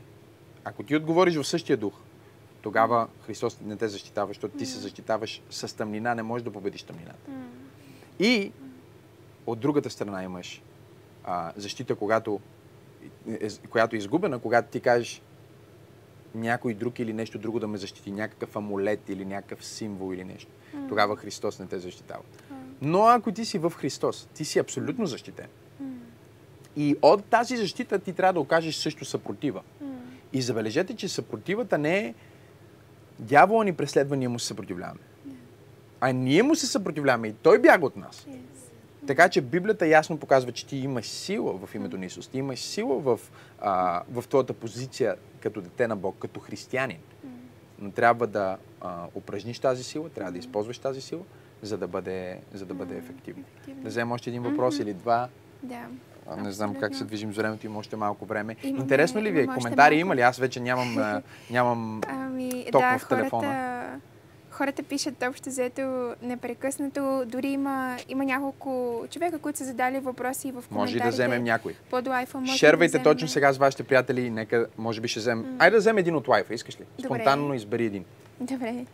Speaker 1: ако ти отговориш в същия дух, тогава Христос не те защитава, защото ти се защитаваш с тъмнина, не можеш да победиш тъмнината. И от другата страна имаш а, защита, когато, е, която е изгубена, когато ти кажеш някой друг или нещо друго да ме защити, някакъв амулет или някакъв символ или нещо. Тогава Христос не те защитава. Но ако ти си в Христос, ти си абсолютно защитен. И от тази защита ти трябва да окажеш също съпротива. И забележете, че съпротивата не е дявола ни преследва, ние му се съпротивляваме. А ние му се съпротивляваме и той бяга от нас.
Speaker 2: Yes.
Speaker 1: Така че Библията ясно показва, че ти имаш сила в името на Исус. Ти имаш сила в, а, в твоята позиция като дете на Бог, като християнин. Но трябва да а, упражниш тази сила, трябва да използваш тази сила, за да бъде, за да бъде ефективно.
Speaker 2: Ефективно.
Speaker 1: Да вземем още един въпрос или два.
Speaker 2: Да.
Speaker 1: А, Не знам как се движим с времето, има още малко време.
Speaker 2: Имаме-
Speaker 1: Интересно ли ви е? Коментари има ли? Аз вече нямам, нямам
Speaker 2: Ами,
Speaker 1: ток
Speaker 2: да,
Speaker 1: в телефона.
Speaker 2: хората, хората пишат общо взето непрекъснато. Дори има, има няколко човека, които са задали въпроси в коментарите.
Speaker 1: Може да вземем някой.
Speaker 2: Под лайфа може
Speaker 1: Шервайте
Speaker 2: да
Speaker 1: точно
Speaker 2: вземем.
Speaker 1: сега с вашите приятели и нека, може би ще вземем... Айде да вземем един от лайфа, искаш ли?
Speaker 2: Добре.
Speaker 1: Спонтанно избери един.
Speaker 2: Добре.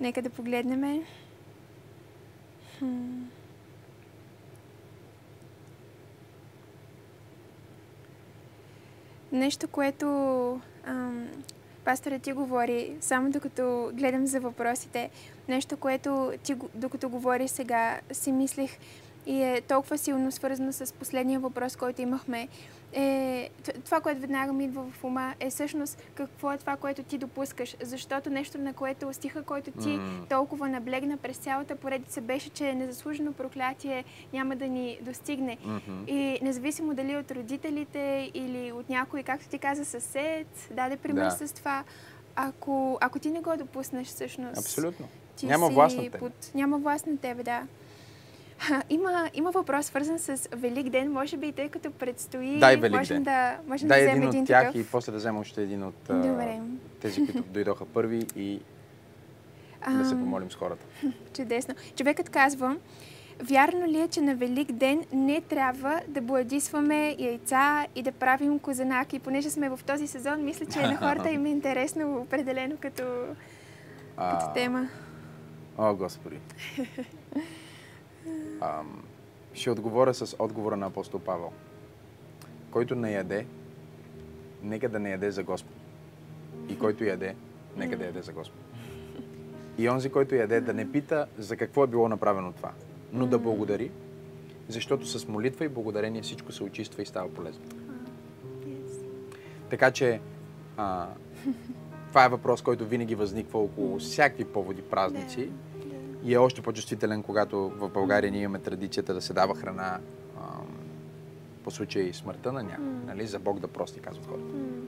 Speaker 2: Нека да погледнем. Хм. Нещо, което ам, пастора ти говори, само докато гледам за въпросите, нещо, което ти, докато говори сега, си мислих и е толкова силно свързано с последния въпрос, който имахме, е, това, което веднага ми идва в ума, е всъщност какво е това, което ти допускаш. Защото нещо, на което стиха, който ти
Speaker 1: М.
Speaker 2: толкова наблегна през цялата поредица, беше, че незаслужено проклятие няма да ни достигне.
Speaker 1: Мгм.
Speaker 2: И независимо дали от родителите или от някой, както ти каза, съсед, даде пример
Speaker 1: Да.
Speaker 2: с това, ако, ако ти не го допуснеш всъщност,
Speaker 1: Абсолютно. Няма власт над теб.
Speaker 2: Под... Няма власт на тебе, да. Има, има въпрос, свързан с Велик ден. Може би, тъй като предстои,
Speaker 1: Дай Велик
Speaker 2: можем
Speaker 1: ден.
Speaker 2: да, можем
Speaker 1: Дай
Speaker 2: да
Speaker 1: един
Speaker 2: вземем
Speaker 1: от
Speaker 2: един
Speaker 1: тях
Speaker 2: такъв.
Speaker 1: и после да взема още един от
Speaker 2: Добре.
Speaker 1: тези, които дойдоха първи и да се помолим с хората.
Speaker 2: Чудесно. Човекът казва, вярно ли е, че на Велик ден не трябва да бладисваме яйца и да правим козанаки? Понеже сме в този сезон, мисля, че на хората им е интересно определено като, като
Speaker 1: А,
Speaker 2: тема.
Speaker 1: О, Господи. Ам, ще отговоря с отговора на апостол Павел. Който не яде, нека да не яде за Господ. И който яде, нека да яде за Господ. И онзи, който яде, да не пита за какво е било направено това, но да благодари, защото с молитва и благодарение всичко се очиства и става полезно. Така че а, това е въпрос, който винаги възниква около всякакви поводи, празници. И е още по-чувствителен, когато в България ние имаме традицията да се дава храна а, по случай смъртта на някой.
Speaker 2: М.
Speaker 1: Нали? За Бог да прости, казват хората.
Speaker 2: М,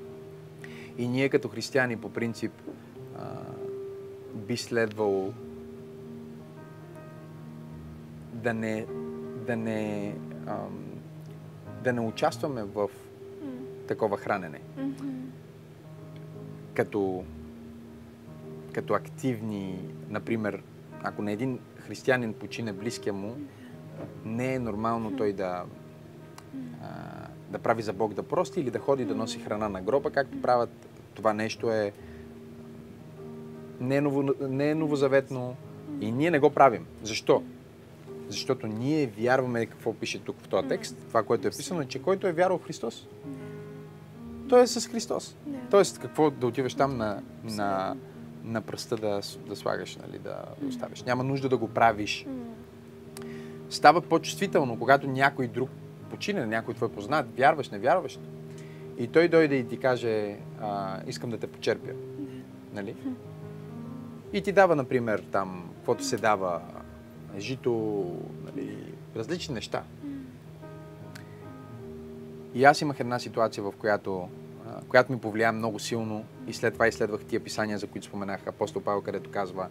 Speaker 1: И ние като християни по принцип а, би следвало да не, да не, ам, да не участваме в
Speaker 2: м,
Speaker 1: такова хранене.
Speaker 2: мгм.
Speaker 1: като, като активни, например, ако на един християнин почине близкия му, не е нормално той да, а, да прави за Бог да прости или да ходи да носи храна на гроба, както правят. Това нещо е не е, ново, не е новозаветно и ние не го правим. Защо? Защото ние вярваме какво пише тук в този текст, това, което е писано, е, че който е вярвал в Христос, той е с Христос. Тоест, какво да отиваш там на, на, на пръста да, да слагаш, нали, да оставиш. Няма нужда да го правиш. Става по-чувствително, когато някой друг почине, някой твой познат, вярваш, не вярваш. И той дойде и ти каже, а, искам да те почерпя. Нали? И ти дава, например, там, каквото се дава, жито, нали, различни неща. И аз имах една ситуация, в която, която ми повлия много силно и след това изследвах тия писания, за които споменах апостол Павел, където казва,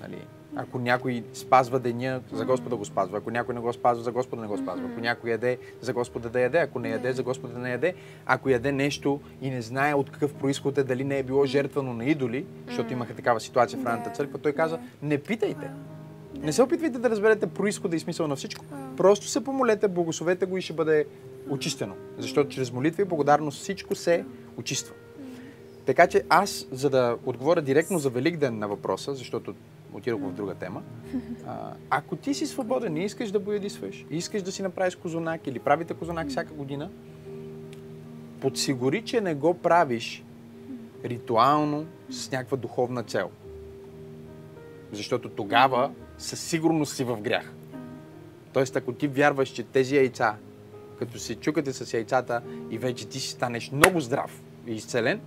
Speaker 1: нали, ако някой спазва деня, за Господа го спазва. Ако някой не го спазва, за Господа не го спазва. Ако някой яде, за Господа да яде. Ако не яде, за Господа да не яде. Ако яде нещо и не знае от какъв происход е, дали не е било жертвано на идоли, защото имаха такава ситуация в ранната църква, той каза, не питайте. Не се опитвайте да разберете происхода и смисъл на всичко. Просто се помолете, благословете го и ще бъде очистено. Защото чрез молитва и благодарност всичко се очиства. Така че аз, за да отговоря директно за Великден на въпроса, защото отидох в друга тема, а, ако ти си свободен и искаш да боядисваш, искаш да си направиш козунак или правите козунак всяка година, подсигури, че не го правиш ритуално с някаква духовна цел. Защото тогава със сигурност си в грях. Тоест, ако ти вярваш, че тези яйца, като се чукате с яйцата и вече ти си станеш много здрав и изцелен,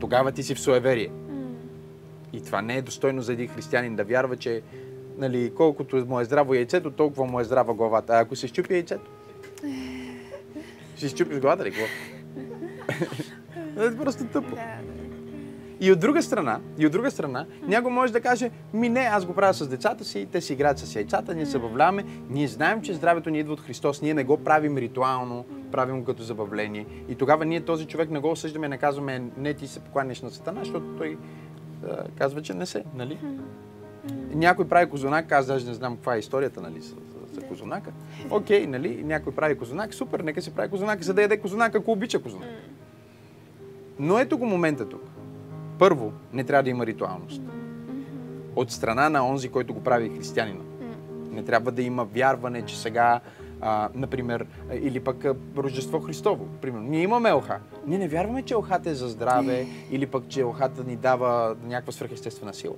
Speaker 1: тогава ти си в суеверие. И това не е достойно за един християнин да вярва, че нали, колкото му е здраво яйцето, толкова му е здрава главата. А ако се щупи яйцето? Ще щупиш главата ли? Какво? Е просто тъпо.
Speaker 2: Да,
Speaker 1: И от друга страна, и от друга страна, някой може да каже, ми не, аз го правя с децата си, те си играят с яйцата, ние забавляваме, ние знаем, че здравето ни идва от Христос, ние не го правим ритуално, правим го като забавление. И тогава ние този човек не го осъждаме, не казваме, не ти се покланяш на сатана, защото той а, казва, че не се, нали? Някой прави козунак, аз даже не знам каква е историята, нали, за, за, козунака. Окей, нали, някой прави козунак, супер, нека си прави козунак, за да яде козунак, ако обича козунак. Но ето го момента тук. Първо, не трябва да има ритуалност. От страна на онзи, който го прави християнина. Не трябва да има вярване, че сега, а, например, или пък Рождество Христово. Примерно, ние имаме елха. Ние не вярваме, че елхата е за здраве или пък, че елхата ни дава някаква свръхестествена сила.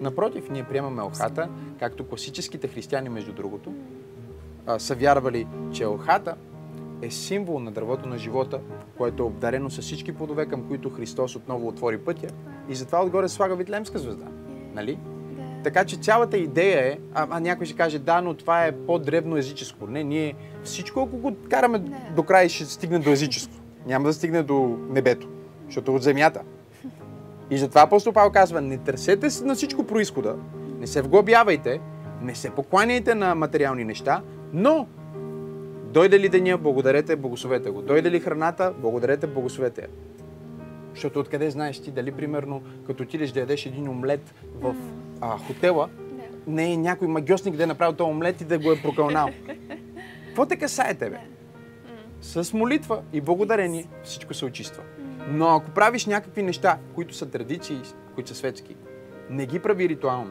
Speaker 1: Напротив, ние приемаме елхата, както класическите християни, между другото, а, са вярвали, че елхата е символ на дървото на живота, което е обдарено с всички плодове, към които Христос отново отвори пътя и затова отгоре слага Витлемска звезда. Нали? Така че цялата идея е, а, а някой ще каже, да, но това е по-древно езическо. Не, ние всичко, ако го караме до край, ще стигне до езическо. Няма да стигне до небето, защото е от земята. И затова апостол Павел казва, не търсете с- на всичко происхода, не се вглобявайте, не се покланяйте на материални неща, но дойде ли деня, благодарете, благословете го. Дойде ли храната, благодарете, благословете я. Защото откъде знаеш ти дали, примерно, като отидеш да ядеш един омлет в а, хотела, не е някой магиосник да е направил този омлет и да го е прокълнал. Какво те касае тебе? С молитва и благодарение всичко се очиства. Но ако правиш някакви неща, които са традиции, които са светски, не ги прави ритуално.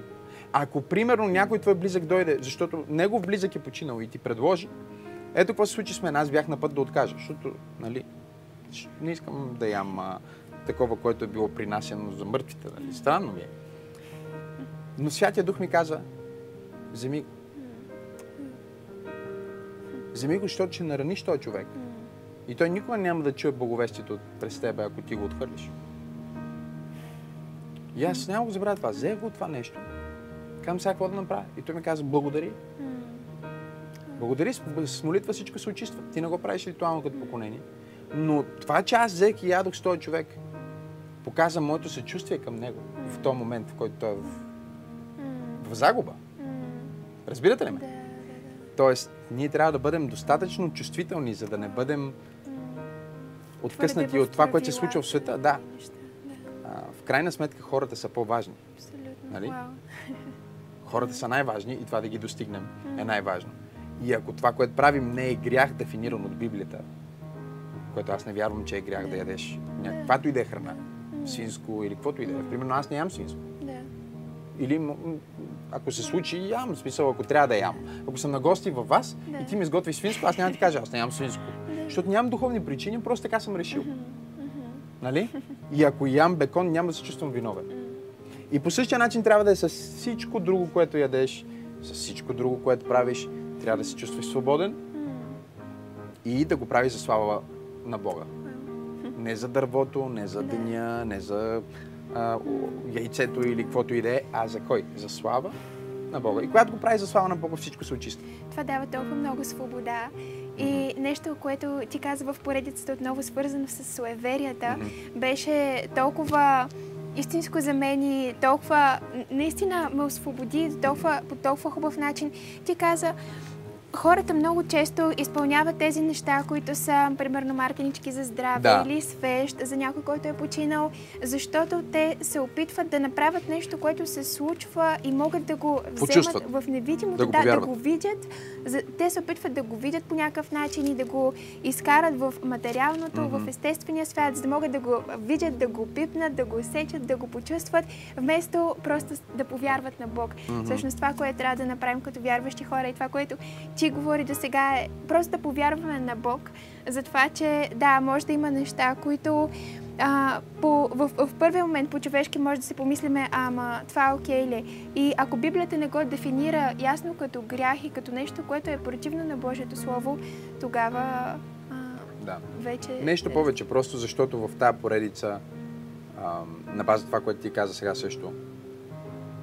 Speaker 1: Ако, примерно, някой твой близък дойде, защото негов близък е починал и ти предложи, ето какво се случи с мен. Аз бях на път да откажа, защото, нали, не искам да ям а, такова, което е било принасяно за мъртвите. Нали. Странно ми е. Но Святия Дух ми каза, вземи. Вземи го, защото ще нараниш този човек. И той никога няма да чуе благовестието през тебе, ако ти го отхвърлиш. И аз няма го забравя това. Взех го това нещо. Казвам сега какво да направя. И той ми каза, благодари. Благодари, с- молитва всичко се очиства. Ти не го правиш ритуално като поклонение. Но това, че аз взех и ядох с този човек, показа моето съчувствие към него в този момент, в който той е в, в загуба. Разбирате ли ме? Тоест, ние трябва да бъдем достатъчно чувствителни, за да не бъдем откъснати от това, което се случва в света. Да, в крайна сметка хората са по-важни. Нали? Хората са най-важни и това да ги достигнем е най-важно. И ако това, което правим, не е грях, дефиниран от Библията, което аз не вярвам, че е грях да ядеш някаквато и да е храна, свинско или каквото и да е. Примерно аз не ям свинско.
Speaker 2: Да.
Speaker 1: Или ако се случи, ям. В смисъл, ако трябва да ям. Ако съм на гости във вас
Speaker 2: Да.
Speaker 1: и ти ми изготвиш свинско, аз няма да ти кажа, аз не ям свинско. Защото нямам духовни причини, просто така съм решил. Нали? И ако ям бекон, няма да се чувствам виновен. И по същия начин трябва да е с всичко друго, което ядеш, с всичко друго, което правиш. Трябва да се чувстваш свободен и да го правиш за слава на Бога. Не за дървото, не за деня, не за а, яйцето или каквото и да е, а за кой? За слава на Бога. И когато го правиш за слава на Бога, всичко се очиства.
Speaker 2: Това дава толкова много свобода. И нещо, което ти каза в поредицата, отново свързано с суеверията, беше толкова истинско за мен и толкова, наистина ме освободи толкова, по толкова хубав начин. Ти каза, хората много често изпълняват тези неща, които са, примерно, мартинички за здраве
Speaker 1: Да.
Speaker 2: или свещ за някой, който е починал, защото те се опитват да направят нещо, което се случва и могат да го
Speaker 1: Почувстват.
Speaker 2: вземат в невидимото,
Speaker 1: Да го
Speaker 2: да, да го видят. Те се опитват да го видят по някакъв начин и да го изкарат в материалното, в естествения свят, за да могат да го видят, да го пипнат, да го усетят, да го почувстват, вместо просто да повярват на Бог. Всъщност това, което трябва да направим като вярващи хора и това, което ти говори до сега е просто да повярваме на Бог, за това, че да, може да има неща, които а, по, в, в първия момент по-човешки може да си помислиме, ама това е окей ли? И ако Библията не го дефинира ясно като грях и като нещо, което е противно на Божието Слово, тогава а,
Speaker 1: Да.
Speaker 2: вече...
Speaker 1: Нещо повече, просто защото в тази поредица, а, на база това, което ти каза сега също,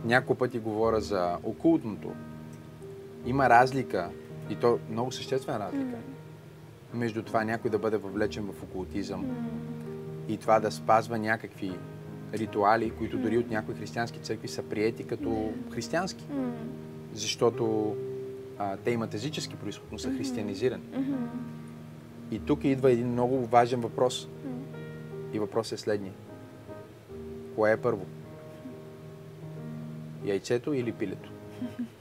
Speaker 1: няколко пъти говоря за окултното. Има разлика, и то много съществена разлика, между това някой да бъде въвлечен в окултизъм и това да спазва някакви ритуали, които дори от някои християнски църкви са приети като християнски. Защото а, те имат езически происход, но са християнизирани. И тук идва един много важен въпрос. И въпросът е следния. Кое е първо? Яйцето или пилето?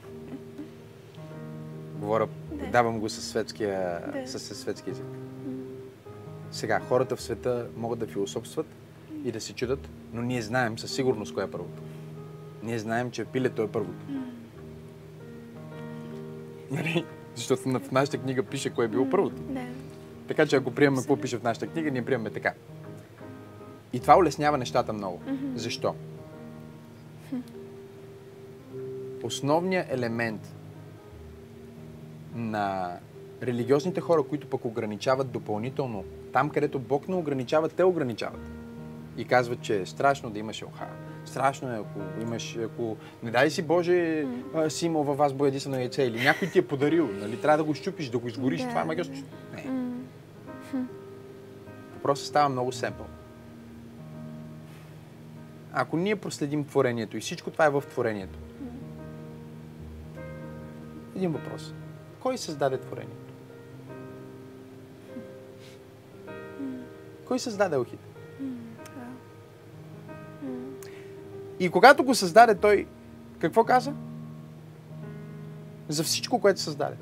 Speaker 1: Говоря,
Speaker 2: Да.
Speaker 1: давам го със светския,
Speaker 2: Да.
Speaker 1: със светски език. Сега, хората в света могат да философстват и да се чудат, но ние знаем със сигурност кое е първото. Ние знаем, че пилето е първото. Нали? Защото в нашата книга пише кое е било първото.
Speaker 2: Да.
Speaker 1: Така че ако приемаме какво пише в нашата книга, ние приемаме така. И това улеснява нещата много. Защо? Основният елемент на религиозните хора, които пък ограничават допълнително, там където Бог не ограничава, те ограничават. И казват, че е страшно да имаш елха. Страшно е, ако имаш, ако не дай си Боже, а, си имал във вас боядисано яйце или някой ти е подарил, нали? Трябва да го щупиш, да го изгориш,
Speaker 2: Да,
Speaker 1: това е
Speaker 2: да.
Speaker 1: магиосно. Не. Въпросът става много семпъл. Ако ние проследим творението и всичко това е в творението, един въпрос. Кой създаде творението? Кой създаде.
Speaker 2: М.
Speaker 1: И когато го създаде той, какво каза? За всичко, което създаде.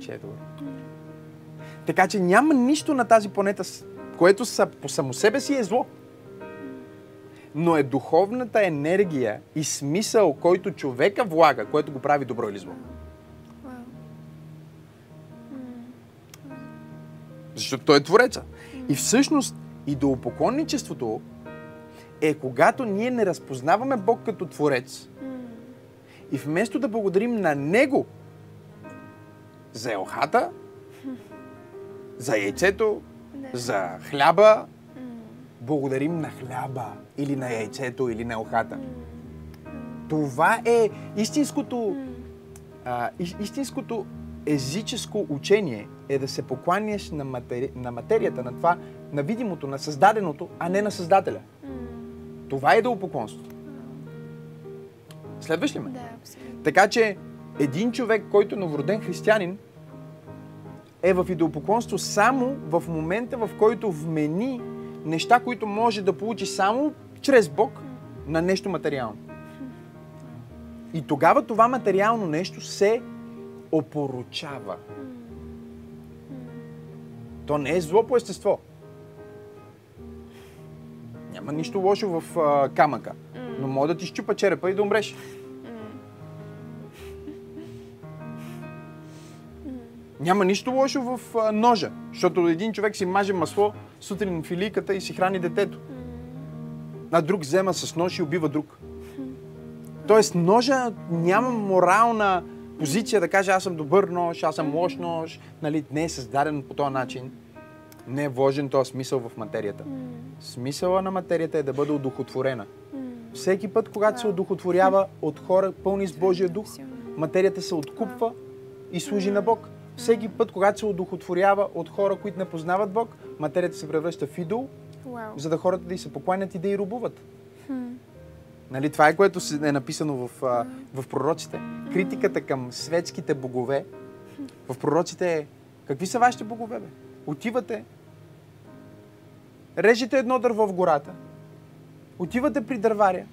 Speaker 1: Че е добре. Така че няма нищо на тази планета, което са, по само себе си е зло. Но е духовната енергия и смисъл, който човека влага, което го прави добро или зло. Защото той е твореца. И всъщност идолопоклонничеството е когато ние не разпознаваме Бог като творец и вместо да благодарим на Него за елхата, за яйцето,
Speaker 2: Да.
Speaker 1: за хляба. Благодарим на хляба или на яйцето или на елхата.
Speaker 2: М.
Speaker 1: Това е истинското, а, ис- истинското езическо учение е да се покланяш на, матери... на материята, на това, на видимото, на създаденото, а не на Създателя. Това е идолопоклонство. Следваш ли ме?
Speaker 2: Да, абсолютно.
Speaker 1: Така че един човек, който е новороден християнин, е в идолопоклонство само в момента, в който вмени неща, които може да получи само чрез Бог на нещо материално. И тогава това материално нещо се опоручава. То не е зло по естество. Няма нищо лошо в а, камъка, но може да ти щупа черепа и да умреш. Няма нищо лошо в а, ножа, защото един човек си маже масло сутрин филийката и си храни детето. А друг взема с нож и убива друг. Тоест ножа няма морална позиция да каже аз съм добър нож, аз съм лош нож. Нали, не е създаден по този начин. Не е вложен този смисъл в материята. Смисъла на материята е да бъде одухотворена. Всеки път, когато се одухотворява от хора пълни с Божия дух, материята се откупва и служи на Бог. Всеки път, когато се одухотворява от хора, които не познават Бог, материята се превръща в идол,
Speaker 2: Вау.
Speaker 1: за да хората да й се покланят и да й рубуват. Нали, това е което е написано в, а, в пророците. Критиката към светските богове в пророците е какви са вашите богове, бе? Отивате, режете едно дърво в гората, отивате при дърваря,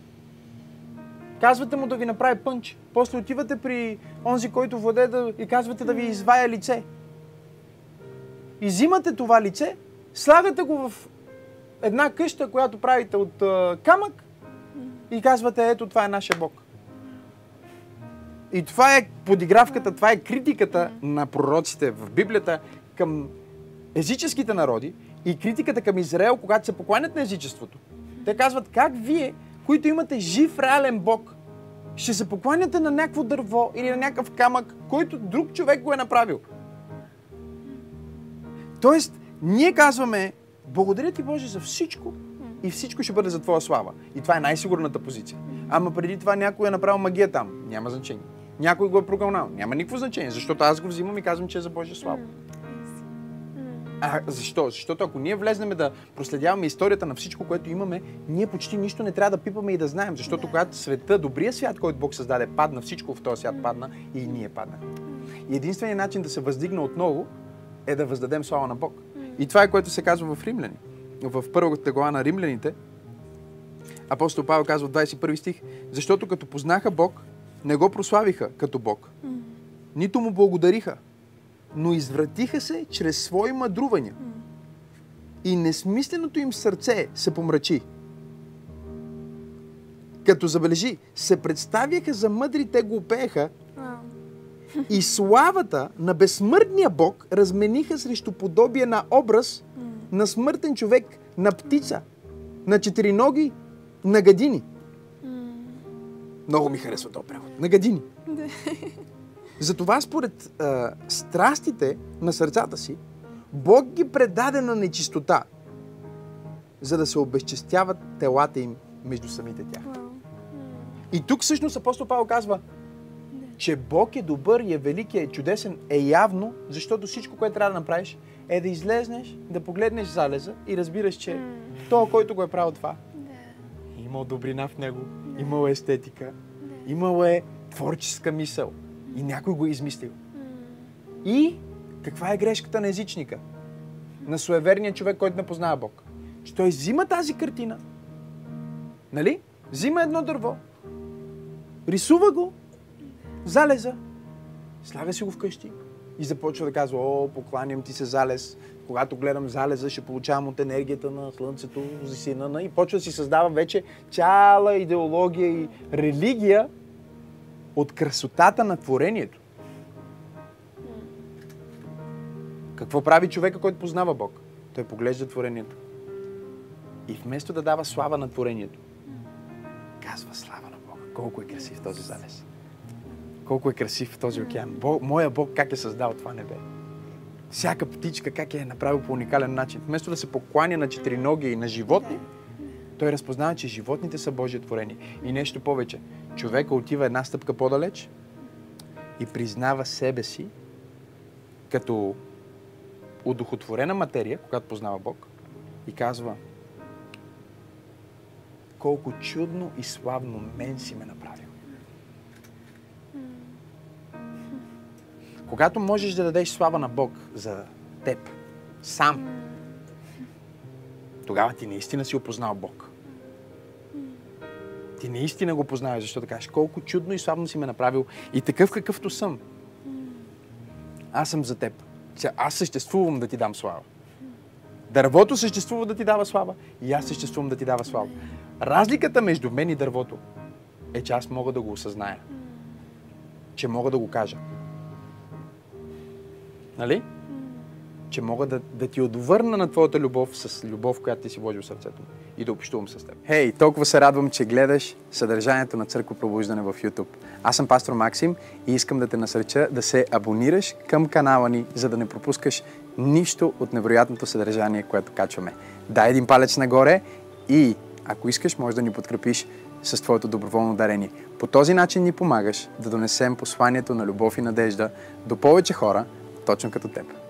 Speaker 1: казвате му да ви направи пънч, после отивате при онзи, който владее да, и казвате да ви извая лице. И взимате това лице, слагате го в една къща, която правите от а, камък и казвате, ето това е нашия Бог. И това е подигравката, това е критиката на пророците в Библията към езическите народи и критиката към Израел, когато се покланят на езичеството. Те казват, как вие, които имате жив, реален Бог, ще се покланяте на някакво дърво или на някакъв камък, който друг човек го е направил. Тоест, ние казваме, благодаря ти Боже за всичко и всичко ще бъде за Твоя слава. И това е най-сигурната позиция. Ама преди това някой е направил магия там. Няма значение. Някой го е прогълнал. Няма никакво значение, защото аз го взимам и казвам, че е за Божия слава. А защо? Защото ако ние влезнем да проследяваме историята на всичко, което имаме, ние почти нищо не трябва да пипаме и да знаем. Защото когато света, добрия свят, който Бог създаде, падна, всичко в този свят падна и ние паднахме. И единственият начин да се въздигне отново е да въздадем слава на Бог. И това е което се казва в Римляни. В първата глава на Римляните, апостол Павел казва в 21 стих, защото като познаха Бог, не го прославиха като Бог, нито му благодариха, но извратиха се чрез свои мъдрувания. И несмисленото им сърце се помрачи. Като забележи, се представяха за мъдри, те го опееха и славата на безсмъртния Бог размениха срещу подобие на образ на смъртен човек, на птица, на четириноги, на гадини. Много ми харесва този превод. На гадини. Затова според а, страстите на сърцата си, Бог ги предаде на нечистота, за да се обезчестяват телата им между самите тях. И тук всъщност апостол Павел казва, че Бог е добър и е велик, и е чудесен, е явно, защото всичко, което трябва да направиш, е да излезнеш, да погледнеш залеза и разбираш, че той, който го е правил това, имал добрина в него, имал е естетика, имал е творческа мисъл и някой го е измислил. И каква е грешката на езичника? На суеверния човек, който не познава Бог. Че той взима тази картина, нали? Взима едно дърво, рисува го, залеза, слага си го вкъщи и започва да казва, о, покланям ти се залез. Когато гледам залеза, ще получавам от енергията на слънцето, за сина на... И почва да си създава вече цяла идеология и религия от красотата на творението. Какво прави човека, който познава Бог? Той поглежда творението. И вместо да дава слава на творението, казва слава на Бога. Колко е красив този залез. Колко е красив този океан. Бог, моя Бог как е създал това небе. Всяка птичка как е направил по уникален начин. Вместо да се покланя на четириноги и на животни, той разпознава, че животните са Божие творение. И нещо повече. Човека отива една стъпка по-далеч и признава себе си като удохотворена материя, когато познава Бог, и казва колко чудно и славно мен си ме направил. Когато можеш да дадеш слава на Бог за теб, сам, тогава ти наистина си опознал Бог. Ти наистина го познаваш, защото кажеш колко чудно и славно си ме направил и такъв какъвто съм. Аз съм за теб. Аз съществувам да ти дам слава. Дървото съществува да ти дава слава и аз съществувам да ти дава слава. Разликата между мен и дървото е, че аз мога да го осъзная. Че мога да го кажа. Нали? Че мога да, да ти отвърна на твоята любов с любов, която ти си вложил в сърцето ми и да общувам с теб. Хей, толкова се радвам, че гледаш съдържанието на Църква Пробуждане в YouTube. Аз съм пастор Максим и искам да те насърча да се абонираш към канала ни, за да не пропускаш нищо от невероятното съдържание, което качваме. Дай един палец нагоре и ако искаш, можеш да ни подкрепиш с твоето доброволно дарение. По този начин ни помагаш да донесем посланието на любов и надежда до повече хора, точно като теб.